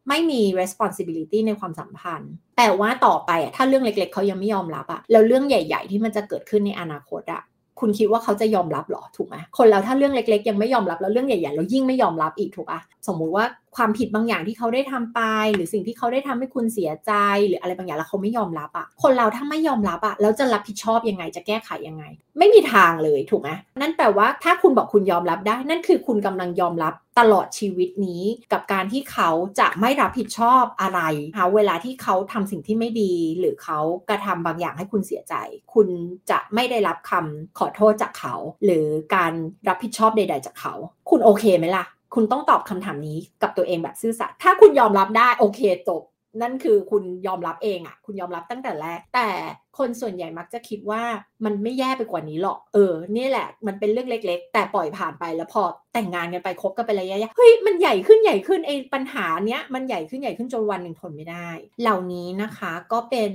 S1: ไม่มี responsibility ในความสัมพันธ์ แต่ว่าต่อไปอะถ้าเรื่องเล็ก ๆ เขายังไม่ยอมรับอะแล้วเรื่องใหญ่ ๆ ที่มันจะเกิดขึ้นในอนาคตอะ คุณคิดว่าเขาจะยอมรับหรอถูกไหมคนเราถ้าเรื่องเล็ก ๆ ยังไม่ยอมรับแล้วเรื่องใหญ่ๆเรายิ่งไม่ยอมรับอีกถูกปะสมมุติว่า ความผิดบางอย่างที่เขาได้ทำไป หรือสิ่งที่เขาได้ทำให้คุณเสียใจ หรืออะไรบางอย่างแล้วเขาไม่ยอมรับอะคนเราถ้าไม่ยอมรับอะแล้วจะรับผิดชอบยังไงจะแก้ไขยังไง ไม่มีทางเลยถูกไหมนั่นแปลว่าถ้าคุณบอกคุณยอมรับได้ นั่นคือคุณกำลังยอมรับตลอดชีวิตนี้กับการที่เขาจะไม่รับผิดชอบอะไรคะเวลาที่เขาทำสิ่งที่ไม่ดี หรือเขากระทำบางอย่างให้คุณเสียใจ คุณจะไม่ได้รับคำขอโทษจากเขา หรือการรับผิดชอบใด ๆ จากเขา คุณโอเคไหมล่ะ คุณต้องตอบคำถามนี้กับตัวเองแบบซื่อสัตย์ถ้าคุณยอมรับได้โอเคจบนั่นคือคุณยอมรับเองอะ่ะ คุณยอมรับตั้งแต่แรกแต่ คนส่วนใหญ่มักจะคิดว่ามันไม่แย่ไปกว่านี้หรอก เออ นี่แหละ มันเป็นเรื่องเล็ก ๆ แต่ปล่อยผ่านไปแล้วพอแต่งงานกันไปคบกันไประยะๆเฮ้ย มันใหญ่ขึ้นใหญ่ขึ้นไอ้ปัญหาเนี้ย มันใหญ่ขึ้นใหญ่ขึ้นจนวันหนึ่งทนไม่ได้ เหล่านี้นะคะก็เป็น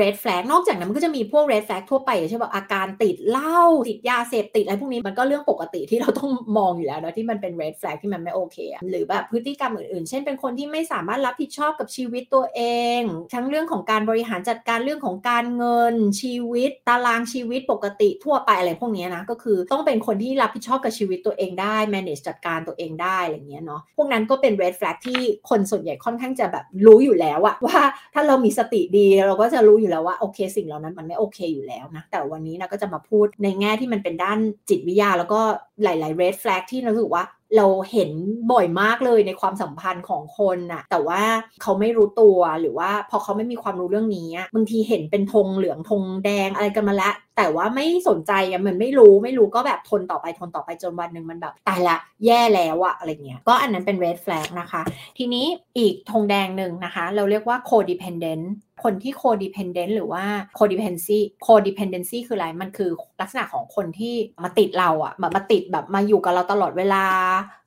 S1: red flag นอกจากนั้นมันก็จะมีพวก red flag ทั่วไปใช่ป่ะอาการติดเหล้าติดยาเสพติดอะไรพวกนี้มันก็เรื่องปกติที่เราต้องมองอยู่แล้วนะที่มันเป็น red flag ที่มันไม่โอเค หรือแบบพฤติกรรมอื่นๆ เช่นเป็นคนที่ไม่สามารถรับผิดชอบกับชีวิตตัวเอง ทั้งเรื่องของการบริหารจัดการเรื่องของการเงินชีวิต ตารางชีวิตปกติทั่วไปอะไรพวกนี้นะก็คือต้องเป็นคนที่รับผิดชอบกับชีวิตตัวเองได้ manage จัดการตัวเองได้อะไรเงี้ยเนาะพวกนั้นก็เป็น red flag ที่คนส่วนใหญ่ค่อนข้างจะแบบรู้อยู่แล้วอะว่าถ้าเรามีสติดีเราก็จะรู้อยู่แล้วว่าโอเคสิ่งเหล่านั้นมันไม่โอเคอยู่แล้วนะแต่วันนี้นะก็จะมาพูดในแง่ที่มันเป็นด้านจิตวิทยา แล้วก็หลาย ๆ red flag ที่เราสึกว่า เราเห็นบ่อยมากเลยในความสัมพันธ์ของคนน่ะ แต่ว่าเขาไม่รู้ตัวหรือว่าพอเขาไม่มีความรู้เรื่องนี้บางทีเห็นเป็นธงเหลืองธงแดงอะไรกันมาล้วแต่ว่าไม่สนใจอะมันไม่รู้ไม่รู้ก็แบบทนต่อไปทนต่อไปจนวันหนึ่งมันแบบตายละแย่แล้วอะอะไรเงี้ยก็อันนั้นเป็น red flag นะคะ ทีนี้อีกธงแดงหนึ่งนะคะ เราเรียกว่า codependent คนที่ codependent หรือว่า codependency codependency คืออะไร มันคือลักษณะของคนที่มาติดเราอะแบบมาติดแบบมาอยู่กับเราตลอดเวลา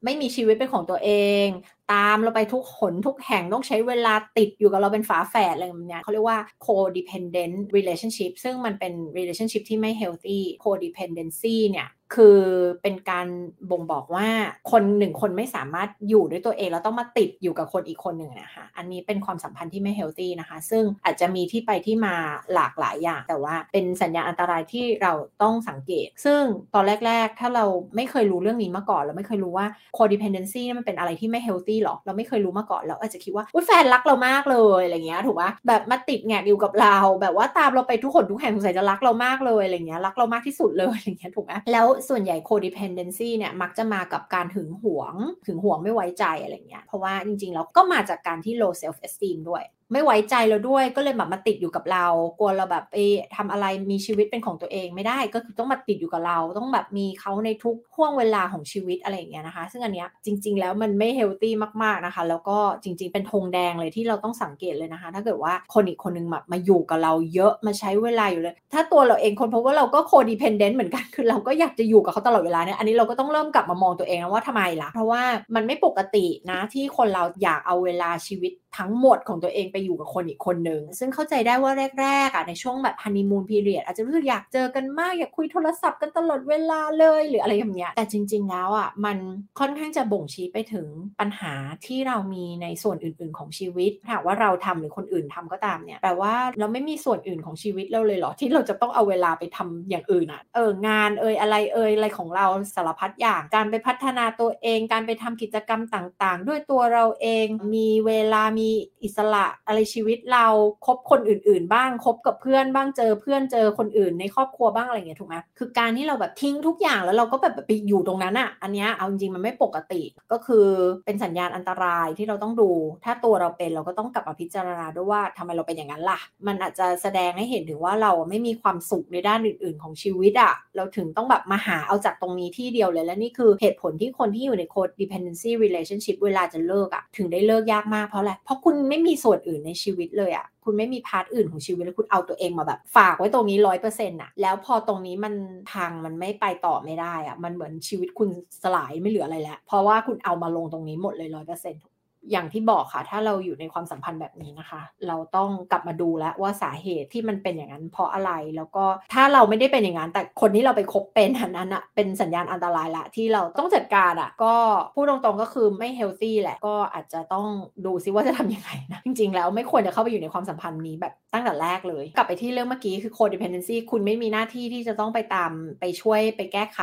S1: ไม่มีชีวิตเป็นของตัวเอง ตามเราไปทุกหนทุกแห่งต้องใช้เวลาติดอยู่กับเราเป็นฝาแฝดอะไรแบบนี้เขาเรียกว่า codependent relationship ซึ่งมันเป็น relationship ที่ไม่ healthy codependency เนี่ยคือเป็นการบ่งบอกว่าคนหนึ่งคนไม่สามารถอยู่ด้วยตัวเอง แล้วต้องมาติดอยู่กับคนอีกคนหนึ่งนะคะอันนี้เป็นความสัมพันธ์ที่ไม่เฮลตี้นะคะ ซึ่งอาจจะมีที่ไปที่มาหลากหลายอย่าง แต่ว่าเป็นสัญญาณอันตรายที่เราต้องสังเกต ซึ่งตอนแรก ๆ ถ้าเราไม่เคยรู้เรื่องนี้มาก่อนเราไม่เคยรู้ว่า codependency มันเป็นอะไรที่ไม่เฮลตี้หรอกเราไม่เคยรู้มาก่อนเราอาจจะคิดว่าแฟนรักเรามากเลยอะไรเงี้ยถูกปะแบบมาติดแงกอยู่กับเรา แบบว่าตามเราไปทุกคนทุกแห่งสงสัยจะรักเรามากเลยอะไรเงี้ยรักเรามากที่สุดเลยอะไรเงี้ยถูกไหมแล้วส่วนใหญ่ codependency เนี่ยมักจะมากับการหึงหวงหึงหวงไม่ไว้ใจอะไรเงี้ยเพราะว่าจริงๆแล้วก็มาจากการที่ low self esteem ด้วย ไม่ไว้ใจเราด้วยก็เลยแบบมาติดอยู่กับเรา กลัวเราแบบไปทำอะไรมีชีวิตเป็นของตัวเองไม่ได้ก็คือต้องมาติดอยู่กับเรา ต้องแบบมีเขาในทุกห่วงเวลาของชีวิตอะไรอย่างเงี้ยนะคะ ซึ่งอันเนี้ยจริง ๆ แล้วมันไม่ healthy มากๆนะคะ แล้วก็จริง ๆ เป็นธงแดงเลยที่เราต้องสังเกตเลยนะคะ ถ้าเกิดว่าคนอีกคนนึงแบบมาอยู่กับเราเยอะมาใช้เวลาอยู่เลย ถ้าตัวเราเองคนเพราะว่าเราก็ codependent เหมือนกันคือเราก็อยากจะอยู่กับเขาตลอดเวลาเนี่ยอันนี้เราก็ต้องเริ่มกลับมามองตัวเองว่าทำไมล่ะเพราะว่ามันไม่ปกตินะที่คนเราอยากเอาเวลาชีวิตทั้งหมดของตัวเองไปอยู่กับคนอีกคนหนึ่งซึ่งเข้าใจได้ว่าแรกๆอะในช่วงแบบฮันนีมูนพีเรียดอาจจะรู้สึกอยากเจอกันมากอยากคุยโทรศัพท์กันตลอดเวลาเลยหรืออะไรอย่างเงี้ยแต่จริง ๆ แล้วอะมันค่อนข้างจะบ่งชี้ไปถึงปัญหาที่เรามีในส่วนอื่น ๆ ของชีวิตหากว่าเราทำหรือคนอื่นทำก็ตามเนี่ยแปลว่าเราไม่มีส่วนอื่นของชีวิตเราเลยเหรอที่เราจะต้องเอาเวลาไปทำอย่างอื่นอะเอองานเอ่ยอะไรเอ่ยอะไรของเราสารพัดอย่างการไปพัฒนาตัวเอง การไปทำกิจกรรมต่าง ๆ ด้วยตัวเราเองมีเวลามีอิสระอะไรชีวิตเราคบคนอื่น ๆ บ้างคบกับเพื่อนบ้างเจอเพื่อนเจอคนอื่นในครอบครัวบ้างอะไรเงี้ยถูกไหมคือการที่เราแบบทิ้งทุกอย่างแล้วเราก็แบบไปอยู่ตรงนั้นอะ อันเนี้ยเอาจริงๆมันไม่ปกติก็คือเป็นสัญญาณอันตรายที่เราต้องดู ถ้าตัวเราเป็นเราก็ต้องกลับมาพิจารณาด้วยว่าทำไมเราเป็นอย่างนั้นล่ะ มันอาจจะแสดงให้เห็นถึงว่าเราไม่มีความสุขในด้านอื่น ๆ ของชีวิตอะเราถึงต้องแบบมาหาเอาจากตรงนี้ที่เดียวเลยและนี่คือเหตุผลที่คนที่อยู่ใน codependency relationship เวลาจะเลิกอะถึงได้เลิกยากมากเพราะอะไรเพราะคุณไม่มีส่วนอื่นในชีวิตเลยอะคุณไม่มี part อื่นของชีวิตแล้วคุณเอาตัวเองมาแบบ ฝากไว้ตรงนี้ร้อยเปอร์เซ็นต์อะแล้วพอตรงนี้มันพังมันไม่ไปต่อไม่ได้อะมันเหมือนชีวิตคุณสลายไม่เหลืออะไรแล้ว เพราะว่าคุณเอามาลงตรงนี้หมดเลยร้อยเปอร์เซ็นต์ อย่างที่บอกค่ะ ถ้าเราอยู่ในความสัมพันธ์แบบนี้นะคะ เราต้องกลับมาดูแล้วว่าสาเหตุที่มันเป็นอย่างนั้นเพราะอะไรแล้วก็ถ้าเราไม่ได้เป็นอย่างนั้นแต่คนที่เราไปคบเป็นอันนั้นอะเป็นสัญญาณอันตรายละที่เราต้องจัดการอะก็พูดตรงๆก็คือไม่เฮลตี้แหละก็อาจจะต้องดูซิว่าจะทํำยังไงนะจริงๆ แล้วไม่ควรจะเข้าไปอยู่ในความสัมพันธ์นี้แบบ ตั้งแต่แรกเลย กลับไปที่เรื่องเมื่อกี้คือ codependency คุณไม่มีหน้าที่ที่จะต้องไปตามไปช่วยไปแก้ไข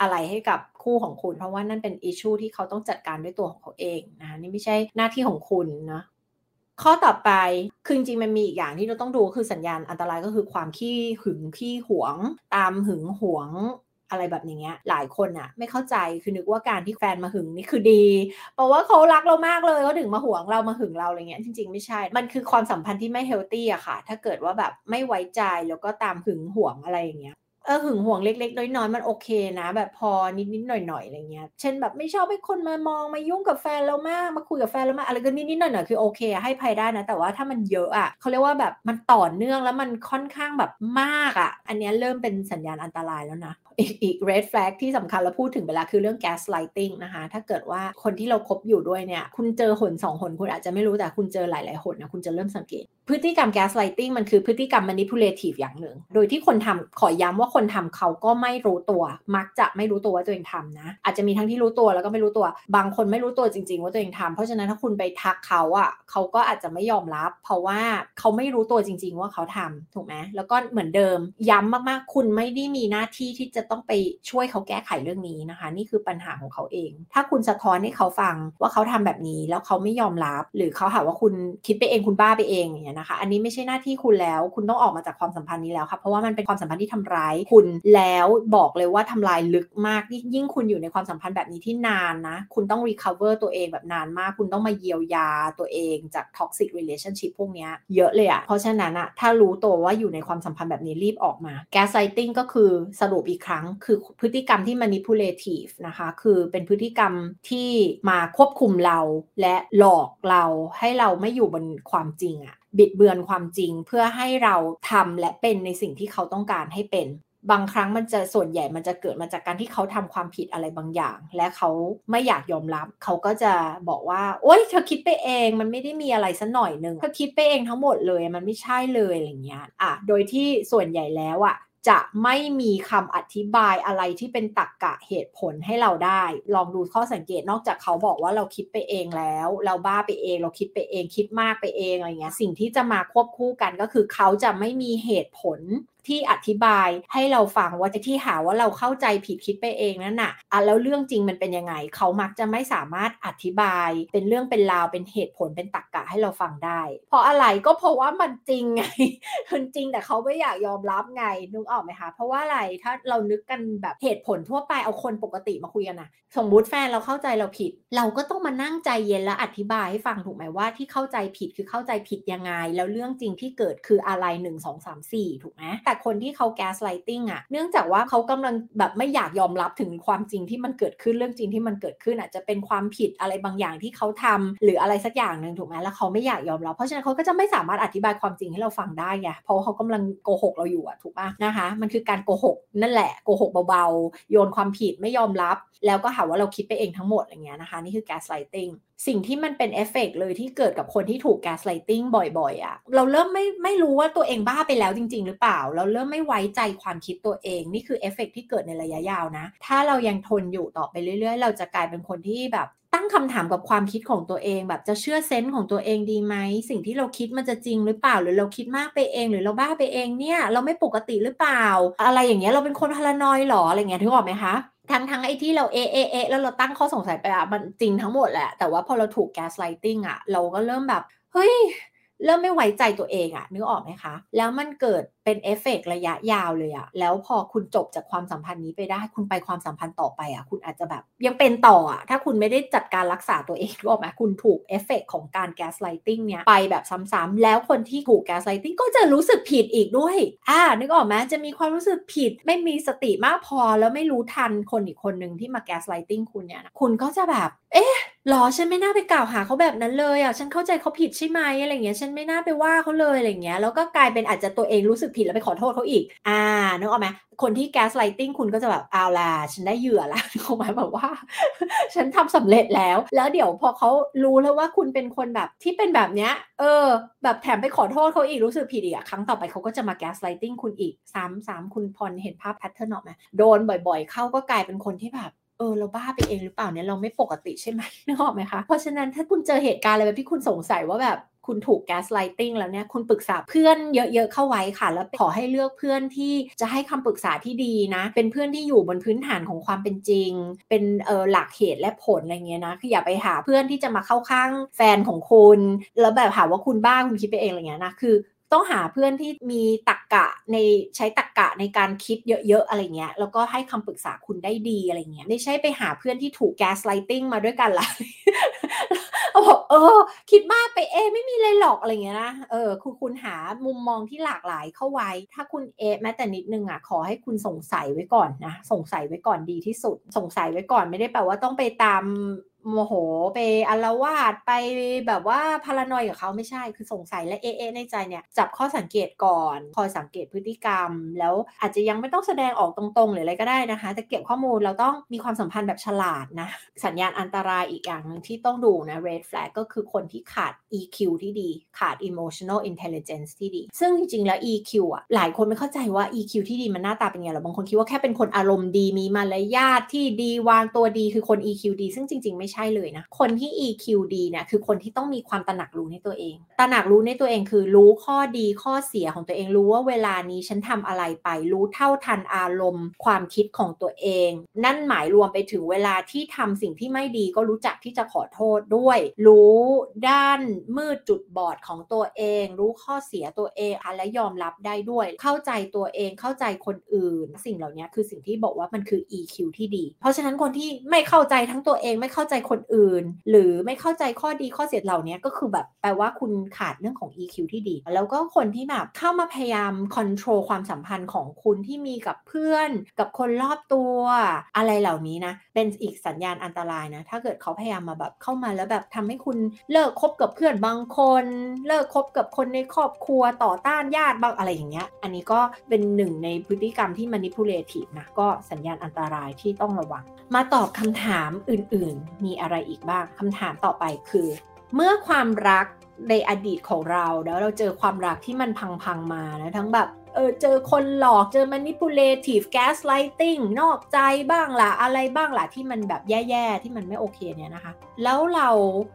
S1: อะไรให้กับคู่ของคุณ เพราะว่านั่นเป็นอิชชูที่เขาต้องจัดการด้วยตัวของเขาเองนะนี่ไม่ใช่หน้าที่ของคุณนะข้อต่อไปคือจริงมันมีอีกอย่างที่เราต้องดูคือสัญญาณอันตรายก็คือความขี้หึงขี้หวง ตามหึงหวง อะไรแบบอย่างเงี้ยหลายคนอะไม่เข้าใจคือนึกว่าการที่แฟนมาหึงนี่คือดีเพราะว่าเขารักเรามากเลยเขาถึงมาห่วงเรามาหึงเราอะไรเงี้ยจริงๆไม่ใช่ มันคือความสัมพันธ์ที่ไม่เฮลตี้อะค่ะ ถ้าเกิดว่าแบบไม่ไว้ใจแล้วก็ตามหึงห่วงอะไรอย่างเงี้ยเออหึงห่วงเล็กๆ น้อยๆมันโอเคนะ แบบพอนิดๆหน่อยๆอะไรเงี้ย เช่นแบบไม่ชอบให้คนมามองมายุ่งกับแฟนเรามากมาคุยกับแฟนเรามากอะไรก็นิดๆหน่อยๆคือโอเคให้ภัยได้นะ แต่ว่าถ้ามันเยอะอะเขาเรียกว่าแบบมันต่อเนื่องแล้วมันค่อนข้างแบบมากอะ อันนี้เริ่มเป็นสัญญาณอันตรายแล้วนะอีกอีก red flag ที่สำคัญเราพูดถึงเวลาคือเรื่อง gaslighting นะคะ ถ้าเกิดว่าคนที่เราคบอยู่ด้วยเนี่ย คุณเจอหนสองหนคุณอาจจะไม่รู้แต่คุณเจอหลาย ๆ หนนะคุณจะเริ่มสังเกต พฤติกรรม gaslighting มันคือพฤติกรรม manipulative อย่างหนึ่ง โดยที่คนทำขอย้ำว่าคนทำเขาก็ไม่รู้ตัว มักจะไม่รู้ตัวว่าตัวเองทำนะ อาจจะมีทั้งที่รู้ตัวแล้วก็ไม่รู้ตัว บางคนไม่รู้ตัวจริง ๆ ว่าตัวเองทำเพราะฉะนั้นถ้าคุณไปทักเขาอะ่ะเขาก็อาจจะไม่ยอมรับ เพราะว่าเขาไม่รู้ตัวจริง ๆ ว่าเขาทำถูกไหมแล้วก็เหมือนเดิมย้ำมากๆ คุณไม่ได้มีหน้าที่ที่จะต้องไปช่วยเขาแก้ไขเรื่องนี้นะคะ นี่คือปัญหาของเขาเอง ถ้าคุณสะท้อนให้เขาฟังว่าเขาทำแบบนี้แล้วเขาไม่ยอมรับ หรือเขาหาว่าคุณคิดไปเองคุณบ้าไปเองอย่างเงี้ยนะคะ อันนี้ไม่ใช่หน้าที่คุณแล้ว คุณต้องออกมาจากความสัมพันธ์นี้แล้วค่ะเพราะว่ามันเป็นความสัมพันธ์ที่ทำร้ายคุณแล้วบอกเลยว่าทำลายลึกมากยิ่งคุณอยู่ในความสัมพันธ์แบบนี้ที่นานนะคุณต้อง recover ตัวเองแบบนานมาก คุณต้องมาเยียวยาตัวเองจาก toxic relationship พวกนี้เยอะเลยอะเพราะฉะนั้นอะถ้ารู้ตัวว่าอยู่ในความสัมพันธ์แบบนี้รีบออกมา gaslighting ก็คือสรุปอีกครั้งคือพฤติกรรมที่ manipulative นะคะ คือเป็นพฤติกรรมที่มาควบคุมเราและหลอกเราให้เราไม่อยู่บนความจริงอะบิดเบือนความจริงเพื่อให้เราทำและเป็นในสิ่งที่เขาต้องการให้เป็น บางครั้งมันจะส่วนใหญ่มันจะเกิดมาจากการที่เขาทำความผิดอะไรบางอย่าง และเขาไม่อยากยอมรับ เขาก็จะบอกว่า โอ๊ยเธอคิดไปเองมันไม่ได้มีอะไรสัหน่อยหนึ่งเธอคิดไปเองทั้งหมดเลยมันไม่ใช่เลยอะไรเงี้ยอะโดยที่ส่วนใหญ่แล้วอะ จะไม่มีคำอธิบายอะไรที่เป็นตรกกะเหตุผลให้เราได้ ลองดูข้อสังเกตนอกจากเขาบอกว่าเราคิดไปเองแล้ว เราบ้าไปเอง เราคิดไปเองคิดมากไปเองอะไรเงี้ย สิ่งที่จะมาควบคู่กันก็คือเขาจะไม่มีเหตุผล ที่อธิบายให้เราฟังว่าจะที่หาว่าเราเข้าใจผิดคิดไปเองนั่นน่ะอะแล้วเรื่องจริงมันเป็นยังไง เขามักจะไม่สามารถอธิบาย เป็นเรื่องเป็นราวเป็นเหตุผลเป็นตรรกกะให้เราฟังได้ เพราะอะไรก็เพราะว่ามันจริงไงมันจริงแต่เขาไม่อยากยอมรับไงนึกออกไหมคะเพราะว่าอะไรถ้าเรานึกกันแบบเหตุผลทั่วไปเอาคนปกติมาคุยกันนะสมมุติแฟนเราเข้าใจเราผิด เราก็ต้องมานั่งใจเย็นและอธิบายให้ฟังถูกไหมว่าที่เข้าใจผิดคือเข้าใจผิดยังไง แล้วเรื่องจริงที่เกิดคืออะไร 1 2 3 4 ถูกไหมแต่คนที่เขาแก๊สไลติงอะเนื่องจากว่าเขากำลังแบบไม่อยากยอมรับถึงความจริงที่มันเกิดขึ้นเรื่องจริงที่มันเกิดขึ้นอาจจะเป็นความผิดอะไรบางอย่างที่เขาทำหรืออะไรสักอย่างหนึ่งถูกไหมแล้วเขาไม่อยากยอมรับเพราะฉะนั้นเขาก็จะไม่สามารถอธิบายความจริงให้เราฟังได้ไงเพราะเขากำลังโกหกเราอยู่อะถูกปะนะคะ มันคือการโกหกนั่นแหละโกหกเบาๆ โยนความผิดไม่ยอมรับ แล้วก็หาว่าเราคิดไปเองทั้งหมดอย่างเงี้ยนะคะ นี่คือแก๊สิ่งที่มันเป็นเอฟเฟกเลยที่เกิดกับคนที่ถูก gaslighting บ่อยๆอะ เราเริ่มไม่ไม่รู้ว่าตัวเองบ้าไปแล้วจริง ๆ หรือเปล่า เราเริ่มไม่ไว้ใจความคิดตัวเอง นี่คือเอฟเฟกที่เกิดในระยะยาวนะ ถ้าเรายังทนอยู่ต่อไปเรื่อย ๆ เราจะกลายเป็นคนที่แบบตั้งคำถามกับความคิดของตัวเอง แบบจะเชื่อ sense ของตัวเองดีไหมสิ่งที่เราคิดมันจะจริงหรือเปล่า หรือเราคิดมากไปเอง หรือเราบ้าไปเองเนี่ย เราไม่ปกติหรือเปล่า อะไรอย่างเงี้ยเราเป็นคน paranoid หรออะไรเงี้ยนึกออกไหมคะ ทั้งทั้งไอ้ที่เราเอเอเอแล้วเราตั้งข้อสงสัยไปอะมันจริงทั้งหมดแหละ แต่ว่าพอเราถูก gaslighting อะเราก็เริ่มแบบ เฮ้ย เริ่มไม่ไว้ใจตัวเองอะนึกออกไหมคะ แล้วมันเกิดเป็นเอฟเฟกระยะยาวเลยอะแล้วพอคุณจบจากความสัมพันธ์นี้ไปได้ คุณไปความสัมพันธ์ต่อไปอะคุณอาจจะแบบยังเป็นต่ออะถ้าคุณไม่ได้จัดการรักษาตัวเองรู้ไหมคุณถูกเอฟเฟกของการ gaslighting เนี่ยไปแบบซ้ำๆแล้วคนที่ถูกแกสไลติงก็จะรู้สึกผิดอีกด้วยอ่านึกออกไหมจะมีความรู้สึกผิด ไม่มีสติมากพอแล้วไม่รู้ทันคนอีกคนหนึ่งที่มาแกสไลติงคุณเนี่ยคุณก็จะแบบ เอ๊ะ หรอ ฉันไม่น่าไปกล่าวหาเขาแบบนั้นเลยอะ ฉันเข้าใจเขาผิดใช่ไหมอะไรเงี้ย ฉันไม่น่าไปว่าเขาเลยอะไรเงี้ย แล้วก็กลายเป็นอาจจะตัวเองรู้สึกผิดแล้วไปขอโทษเขาอีก อ่า นึกออกไหมคนที่แกสไลติงคุณก็จะแบบเอาล่ะ ฉันได้เหยื่อละเขาหมายแบบว่า ฉันทำสำเร็จแล้ว แล้วเดี๋ยวพอเขารู้แล้วว่าคุณเป็นคนแบบที่เป็นแบบเนี้ย เออ แบบแถมไปขอโทษเขาอีกรู้สึกผิดอีกครั้งต่อไปเขาก็จะมา gaslighting คุณอีกซ้ำซ้ำคุณพอเห็นภาพ pattern ออกไหมโดนบ่อย ๆ เข้าก็กลายเป็นคนที่แบบ เออเราบ้าไปเองหรือเปล่าเนี่ยเราไม่ปกติใช่ไหมนึกออกไหมคะ เพราะฉะนั้นถ้าคุณเจอเหตุการณ์อะไรแบบที่คุณสงสัยว่าแบบคุณถูก gaslighting แล้วเนี่ยคุณปรึกษาเพื่อนเยอะ ๆ เข้าไว้ค่ะ แล้วขอให้เลือกเพื่อนที่จะให้คำปรึกษาที่ดีนะ เป็นเพื่อนที่อยู่บนพื้นฐานของความเป็นจริง เป็นเออหลักเหตุและผลอะไรเงี้ยนะคืออย่าไปหาเพื่อนที่จะมาเข้าข้างแฟนของคุณ แล้วแบบหาว่าคุณบ้าคุณคิดไปเองอะไรเงี้ยนะคือ ต้องหาเพื่อนที่มีตักกะในใช้ตักกะในการคิดเยอะๆอะไรเงี้ยแล้วก็ให้คำปรึกษาคุณได้ดีอะไรเงี้ยไม่ใช่ไปหาเพื่อนที่ถูกแกสไลติงมาด้วยกันละบอกเออ คิดมากไปเอ ไม่มีอะไรหรอกอะไรเงี้ยนะเออคุณคุณหามุมมองที่หลากหลายเข้าไว้ ถ้าคุณเอแม้แต่นิดนึงอะขอให้คุณสงสัยไว้ก่อนนะสงสัยไว้ก่อนดีที่สุด สงสัยไว้ก่อนไม่ได้แปลว่าต้องไปตาม โมโหไปอารวาดไปแบบว่าพารานอยกับเขาไม่ใช่คือสงสัยและเอะในใจเนี่ย จับข้อสังเกตก่อน คอยสังเกตพฤติกรรม แล้วอาจจะยังไม่ต้องแสดงออกตรงๆ หรืออะไรก็ได้นะคะ แต่เก็บข้อมูลเราต้องมีความสัมพันธ์แบบฉลาดนะ สัญญาณอันตรายอีกอย่างหนึ่งที่ต้องดูนะ red flag ก็คือคนที่ขาด EQ ที่ดี ขาด emotional intelligence ที่ดี ซึ่งจริงๆแล้ว EQ อะหลายคนไม่เข้าใจว่า EQ ที่ดีมันหน้าตาเป็นไงหรอบางคนคิดว่าแค่เป็นคนอารมณ์ดีมีมารยาทที่ดีวางตัวดีคือคน EQ ดี ซึ่งจริงๆไม่ใช่ช่เลยนะ คนที่ EQ ดีเนี่ยคือคนที่ต้องมีความตระหนักรู้ในตัวเอง ตระหนักรู้ในตัวเองคือรู้ข้อดีข้อเสียของตัวเองรู้ว่าเวลานี้ฉันทำอะไรไป รู้เท่าทันอารมณ์ ความคิดของตัวเอง นั่นหมายรวมไปถึงเวลาที่ทำสิ่งที่ไม่ดีก็รู้จักที่จะขอโทษด้วย รู้ด้านมืดจุดบอดของตัวเอง รู้ข้อเสียตัวเองและยอมรับได้ด้วย เข้าใจตัวเองเข้าใจคนอื่น สิ่งเหล่านี้คือสิ่งที่บอกว่ามันคือ EQ ที่ดี เพราะฉะนั้นคนที่ไม่เข้าใจทั้งตัวเองไม่เข้าใจคนอื่น หรือไม่เข้าใจข้อดีข้อเสียเหล่านี้ก็คือแบบแปลว่าคุณขาดเรื่องของ EQ ที่ดี แล้วก็คนที่แบบเข้ามาพยายามคอนโทรลความสัมพันธ์ของคุณที่มีกับเพื่อน กับคนรอบตัวอะไรเหล่านี้นะ เป็นอีกสัญญาณอันตรายนะ ถ้าเกิดเขาพยายามมาแบบเข้ามาแล้วแบบทำให้คุณเลิกคบกับเพื่อนบางคน เลิกคบกับคนในครอบครัวต่อต้านญาติบางอะไรอย่างเงี้ย อันนี้ก็เป็นหนึ่งในพฤติกรรมที่ manipulative นะ ก็สัญญาณอันตรายที่ต้องระวัง มาตอบคำถามอื่น ๆ มีอะไรอีกบ้างคำถามต่อไปคือ เมื่อความรักในอดีตของเราแล้วเราเจอความรักที่มันพังๆมานะทั้งแบบเออเจอคนหลอกเจอ manipulative gaslighting นอกใจบ้างล่ะอะไรบ้างล่ะที่มันแบบแย่ๆ ที่มันไม่โอเคเนี่ยนะคะ แล้วเรา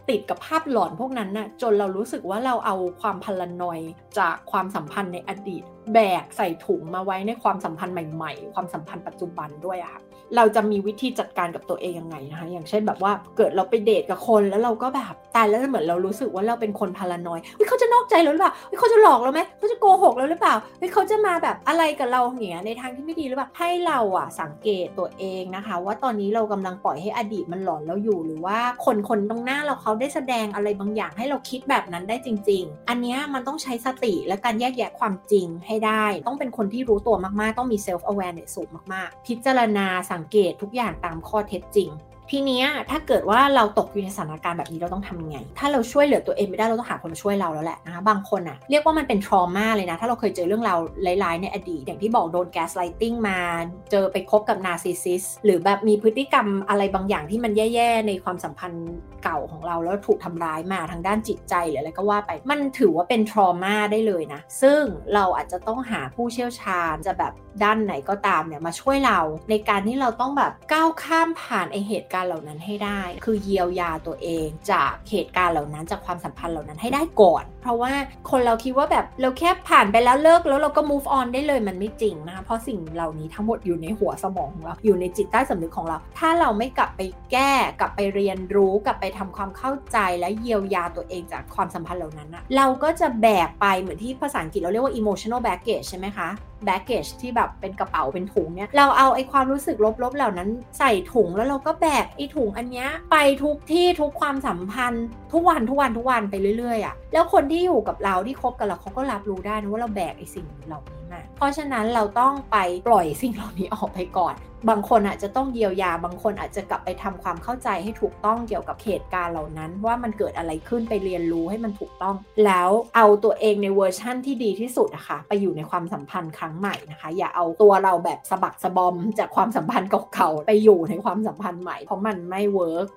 S1: ติดกับภาพหลอนพวกนั้นนะ่ะจนเรารู้สึกว่าเราเอาความพลานอยจากความสัมพันธ์ในอดีต แบกใส่ถุงมาไว้ในความสัมพันธ์ใหม่ ๆ ความสัมพันธ์ปัจจุบันด้วยอะค่ะ เราจะมีวิธีจัดการกับตัวเองยังไงนะคะ อย่างเช่นแบบว่าเกิดเราไปเดทกับคนแล้วเราก็แบบตายแล้วเหมือนเรารู้สึกว่าเราเป็นคนพารานอยเฮ้ยเขาจะนอกใจเราหรือเปล่าเฮ้ยเขาจะหลอกเราไหมเขาจะโกหกเราหรือเปล่าเฮ้ยเขาจะมาแบบอะไรกับเราเนี่ยในทางที่ไม่ดีหรือเปล่าให้เราอะสังเกตตัวเองนะคะ ว่าตอนนี้เรากำลังปล่อยให้อดีตมันหลอนเราอยู่หรือว่าคนคนตรงหน้าเราเขาได้แสดงอะไรบางอย่างให้เราคิดแบบนั้นได้จริง ๆ อันนี้มันต้องใช้สติและการแยกแยะความจริงให้ได้ ต้องเป็นคนที่รู้ตัวมากๆ ต้องมี self awareness สูงมากๆ พิจารณาสังังเกตทุกอย่างตามข้อเท็จจริง ทีนี้ถ้าเกิดว่าเราตกอยู่ในสถานการณ์แบบนี้เราต้องทำยังไง ถ้าเราช่วยเหลือตัวเองไม่ได้เราต้องหาคนมาช่วยเราแล้วแหละนะคะบางคนอะเรียกว่ามันเป็น trauma เลยนะ ถ้าเราเคยเจอเรื่องราวร้ายๆในอดีต อย่างที่บอกโดน gaslighting มา เจอไปคบกับ narcissist หรือแบบมีพฤติกรรมอะไรบางอย่างที่มันแย่ๆในความสัมพันธ์เก่าของเราแล้วถูกทำร้ายมาทางด้านจิตใจหรืออะไรก็ว่าไป มันถือว่าเป็น trauma ได้เลยนะ ซึ่งเราอาจจะต้องหาผู้เชี่ยวชาญจะแบบด้านไหนก็ตามเนี่ยมาช่วยเราในการที่เราต้องแบบก้าวข้ามผ่านไอเหตุการณ์เหล่านั้นให้ได้ คือเยียวยาตัวเองจากเหตุการณ์เหล่านั้นจากความสัมพันธ์เหล่านั้นให้ได้ก่อน เพราะว่าคนเราคิดว่าแบบเราแค่ผ่านไปแล้วเลิกแล้วเราก็ move on ได้เลยมันไม่จริงนะคะเพราะสิ่งเหล่านี้ทั้งหมดอยู่ในหัวสมองของเราอยู่ในจิตใต้สำนึกของเรา ถ้าเราไม่กลับไปแก้กลับไปเรียนรู้กลับไปทำความเข้าใจและเยียวยาตัวเองจากความสัมพันธ์เหล่านั้นนะเราก็จะแบกไปเหมือนที่ภาษาอังกฤษเราเรียกว่า emotional baggage ใช่ไหมคะ แบกเกจที่แบบเป็นกระเป๋าเป็นถุงเนี่ยเราเอาไอ้ความรู้สึกลบๆเหล่านั้นใส่ถุงแล้วเราก็แบกไอ้ถุงอันเนี้ยไปทุกที่ทุกความสัมพันธ์ ทุกวันทุกวันทุกวันไปเรื่อยๆอะ่ะแล้วคนที่อยู่กับเราที่คบกับเราเขาก็รับรู้ได้นะว่าเราแบกไอ้สิ่งเหล่านี้ มาเพราะฉะนั้นเราต้องไปปล่อยสิ่งเหล่านี้ออกไปก่อน บางคนอาจจะต้องเยียวยา บางคนอาจจะกลับไปทำความเข้าใจให้ถูกต้องเกี่ยวกับเหตุการณ์เหล่านั้น ว่ามันเกิดอะไรขึ้นไปเรียนรู้ให้มันถูกต้อง แล้วเอาตัวเองในเวอร์ชั่นที่ดีที่สุดนะคะไปอยู่ในความสัมพันธ์ครั้งใหม่นะคะ อย่าเอาตัวเราแบบสะบักสะบอม จากความสัมพันธ์เก่าๆไปอยู่ในความสัมพันธ์ใหม่เพราะมันไม่ work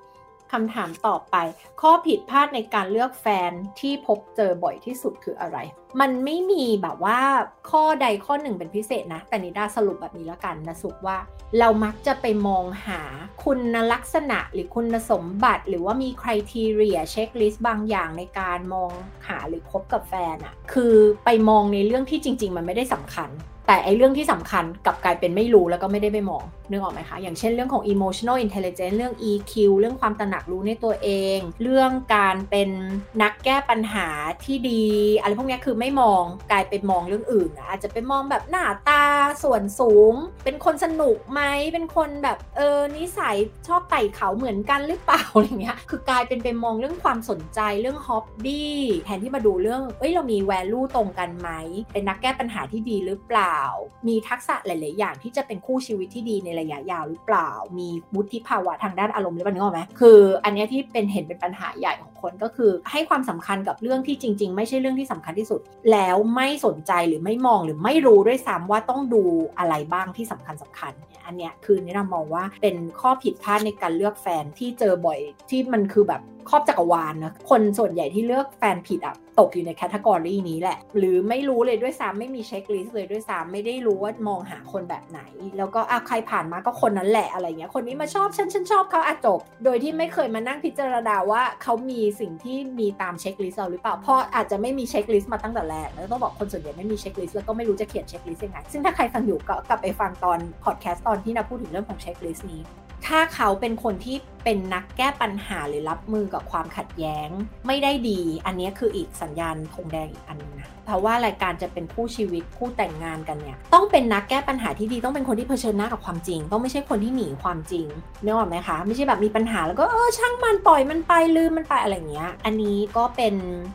S1: คำถามต่อไป ข้อผิดพลาดในการเลือกแฟนที่พบเจอบ่อยที่สุดคืออะไร มันไม่มีแบบว่าข้อใดข้อหนึ่งเป็นพิเศษนะ แต่นิดาสรุปแบบนี้แล้วกันนะสรุปว่า เรามักจะไปมองหาคุณลักษณะหรือคุณสมบัติ หรือว่ามี criteria checklist บางอย่างในการมองหาหรือคบกับแฟนอะคือไปมองในเรื่องที่จริง ๆ มันไม่ได้สำคัญ แต่ไอเรื่องที่สำคัญกับกลายเป็นไม่รู้แล้วก็ไม่ได้ไปมองนึกออกไหมคะ อย่างเช่นเรื่องของ emotional intelligence เรื่อง EQ เรื่องความตระหนักรู้ในตัวเอง เรื่องการเป็นนักแก้ปัญหาที่ดี อะไรพวกนี้คือไม่มองกลายเป็นมองเรื่องอื่น อาจจะไปมองแบบหน้าตาส่วนสูง เป็นคนสนุกไหมเป็นคนแบบเออนิสัยชอบไต่เขาเหมือนกันหรือเปล่าอะไรเงี้ยคือกลายเป็นไปมองเรื่องความสนใจเรื่องฮ็อบบี้แทนที่มาดูเรื่องเอ้ยเรามีแวลูตรงกันไหมเป็นนักแก้ปัญหาที่ดีหรือเปล่ามีทักษะหลาย ๆ อย่างที่จะเป็นคู่ชีวิตที่ดีในระยะยาวหรือเปล่า มีวุฒิภาวะทางด้านอารมณ์หรือเปล่านึกออกไหมคืออันนี้ที่เป็นเห็นเป็นปัญหาใหญ่ของคนก็คือ ให้ความสำคัญกับเรื่องที่จริง ๆ ไม่ใช่เรื่องที่สำคัญที่สุด แล้วไม่สนใจหรือไม่มองหรือไม่รู้ด้วยซ้ำว่าต้องดูอะไรบ้างที่สำคัญสำคัญอันเนี้ยคือนี่เรามองว่าเป็นข้อผิดพลาดในการเลือกแฟนที่เจอบ่อยที่มันคือแบบครอบจักรวาลนะคนส่วนใหญ่ที่เลือกแฟนผิดอะ ตกอยู่ใน category นี้แหละ หรือไม่รู้เลยด้วยซ้ำไม่มี checklist เลยด้วยซ้ำไม่ได้รู้ว่ามองหาคนแบบไหน แล้วก็อะใครผ่านมาก็คนนั้นแหละอะไรเงี้ยคนนี้มาชอบฉันฉันชอบเขาอะจบ โดยที่ไม่เคยมานั่งพิจารณาว่าเขามีสิ่งที่มีตาม checklist เราหรือเปล่าเพราะอาจจะไม่มี checklist มาตั้งแต่แรกแล้วต้องบอกคนส่วนใหญ่ไม่มี checklist แล้วก็ไม่รู้จะเขียน checklist ยังไงซึ่งถ้าใครฟังอยู่ก็กลับไปฟังตอนพอดแคสต์ตอนที่นาพูดถึงเรื่องของเช็คลิสต์นี้ ถ้าเขาเป็นคนที่เป็นนักแก้ปัญหาหรือรับมือกับความขัดแย้ง ไม่ได้ดี อันนี้คืออีกสัญญาณธงแดงอีกอันนึงนะเพราะว่ารายการจะเป็นคู่ชีวิตคู่แต่งงานกันเนี่ยต้องเป็นนักแก้ปัญหาที่ดีต้องเป็นคนที่เผชิญหน้ากับความจริง ต้องไม่ใช่คนที่หนีความจริงนึกออกไหมคะไม่ใช่แบบมีปัญหาแล้วก็เออช่างมันปล่อยมันไปลืมมันไปอะไรเงี้ย อันนี้ก็เป็น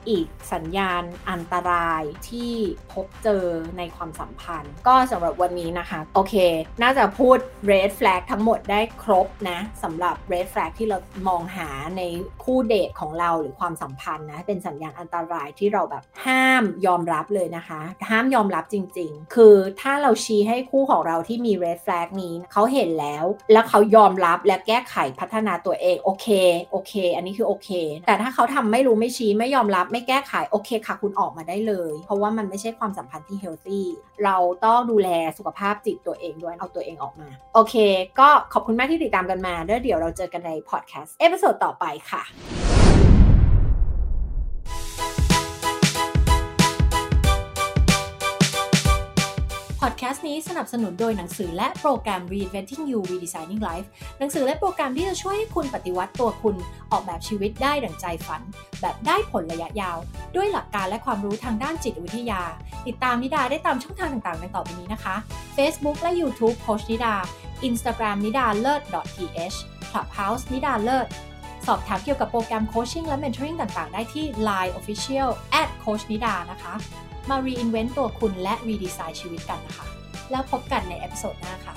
S1: อีกสัญญาณอันตรายที่พบเจอในความสัมพันธ์ ก็สำหรับวันนี้นะคะ โอเค น่าจะพูด red flag ทั้งหมดได้ครบนะสำหรับ red flag ที่เรามองหาในคู่เดทของเราหรือความสัมพันธ์นะเป็นสัญญาณอันตรายที่เราแบบห้ามยอมอมรับเลยนะคะ ห้ามยอมรับจริง ๆ คือถ้าเราชี้ให้คู่ของเราที่มี red flag นี้เขาเห็นแล้ว แล้วเขายอมรับและแก้ไขพัฒนาตัวเองโอเคโอเค อันนี้คือโอเค แต่ถ้าเขาทำไม่รู้ไม่ชี้ไม่ยอมรับไม่แก้ไขโอเคค่ะคุณออกมาได้เลย เพราะว่ามันไม่ใช่ความสัมพันธ์ที่ healthy เราต้องดูแลสุขภาพจิตตัวเองด้วยเอาตัวเองออกมา โอเค ก็ขอบคุณมากที่ติดตามกันมาแล้วเดี๋ยวเราเจอกันในพอดแคสต์ episode ต่อไปค่ะ ต์นี้สนับสนุนโดยหนังสือและโปรแกรม Reinventing You Redesigning Life หนังสือและโปรแกรมที่จะช่วยให้คุณปฏิวัติตัวคุณ ออกแบบชีวิตได้ดั่งใจฝัน แบบได้ผลระยะยาว ด้วยหลักการและความรู้ทางด้านจิตวิทยา ติดตามนิดาได้ตามช่องทางต่างๆดังต่อไปนี้นะคะ Facebook และ YouTube โคชนิดา Instagram นิดาเลิศ .th Clubhouse นิดาเลิศสอบถามเกี่ยวกับโปรแกรมโคชชิ่งและ mentoring ต่างๆ ได้ที่ Line Official at Coach นิดานะคะ มา reinvent ตัวคุณและ redesign ชีวิตกันนะคะ แล้วพบกันในเอพิโซดหน้าค่ะ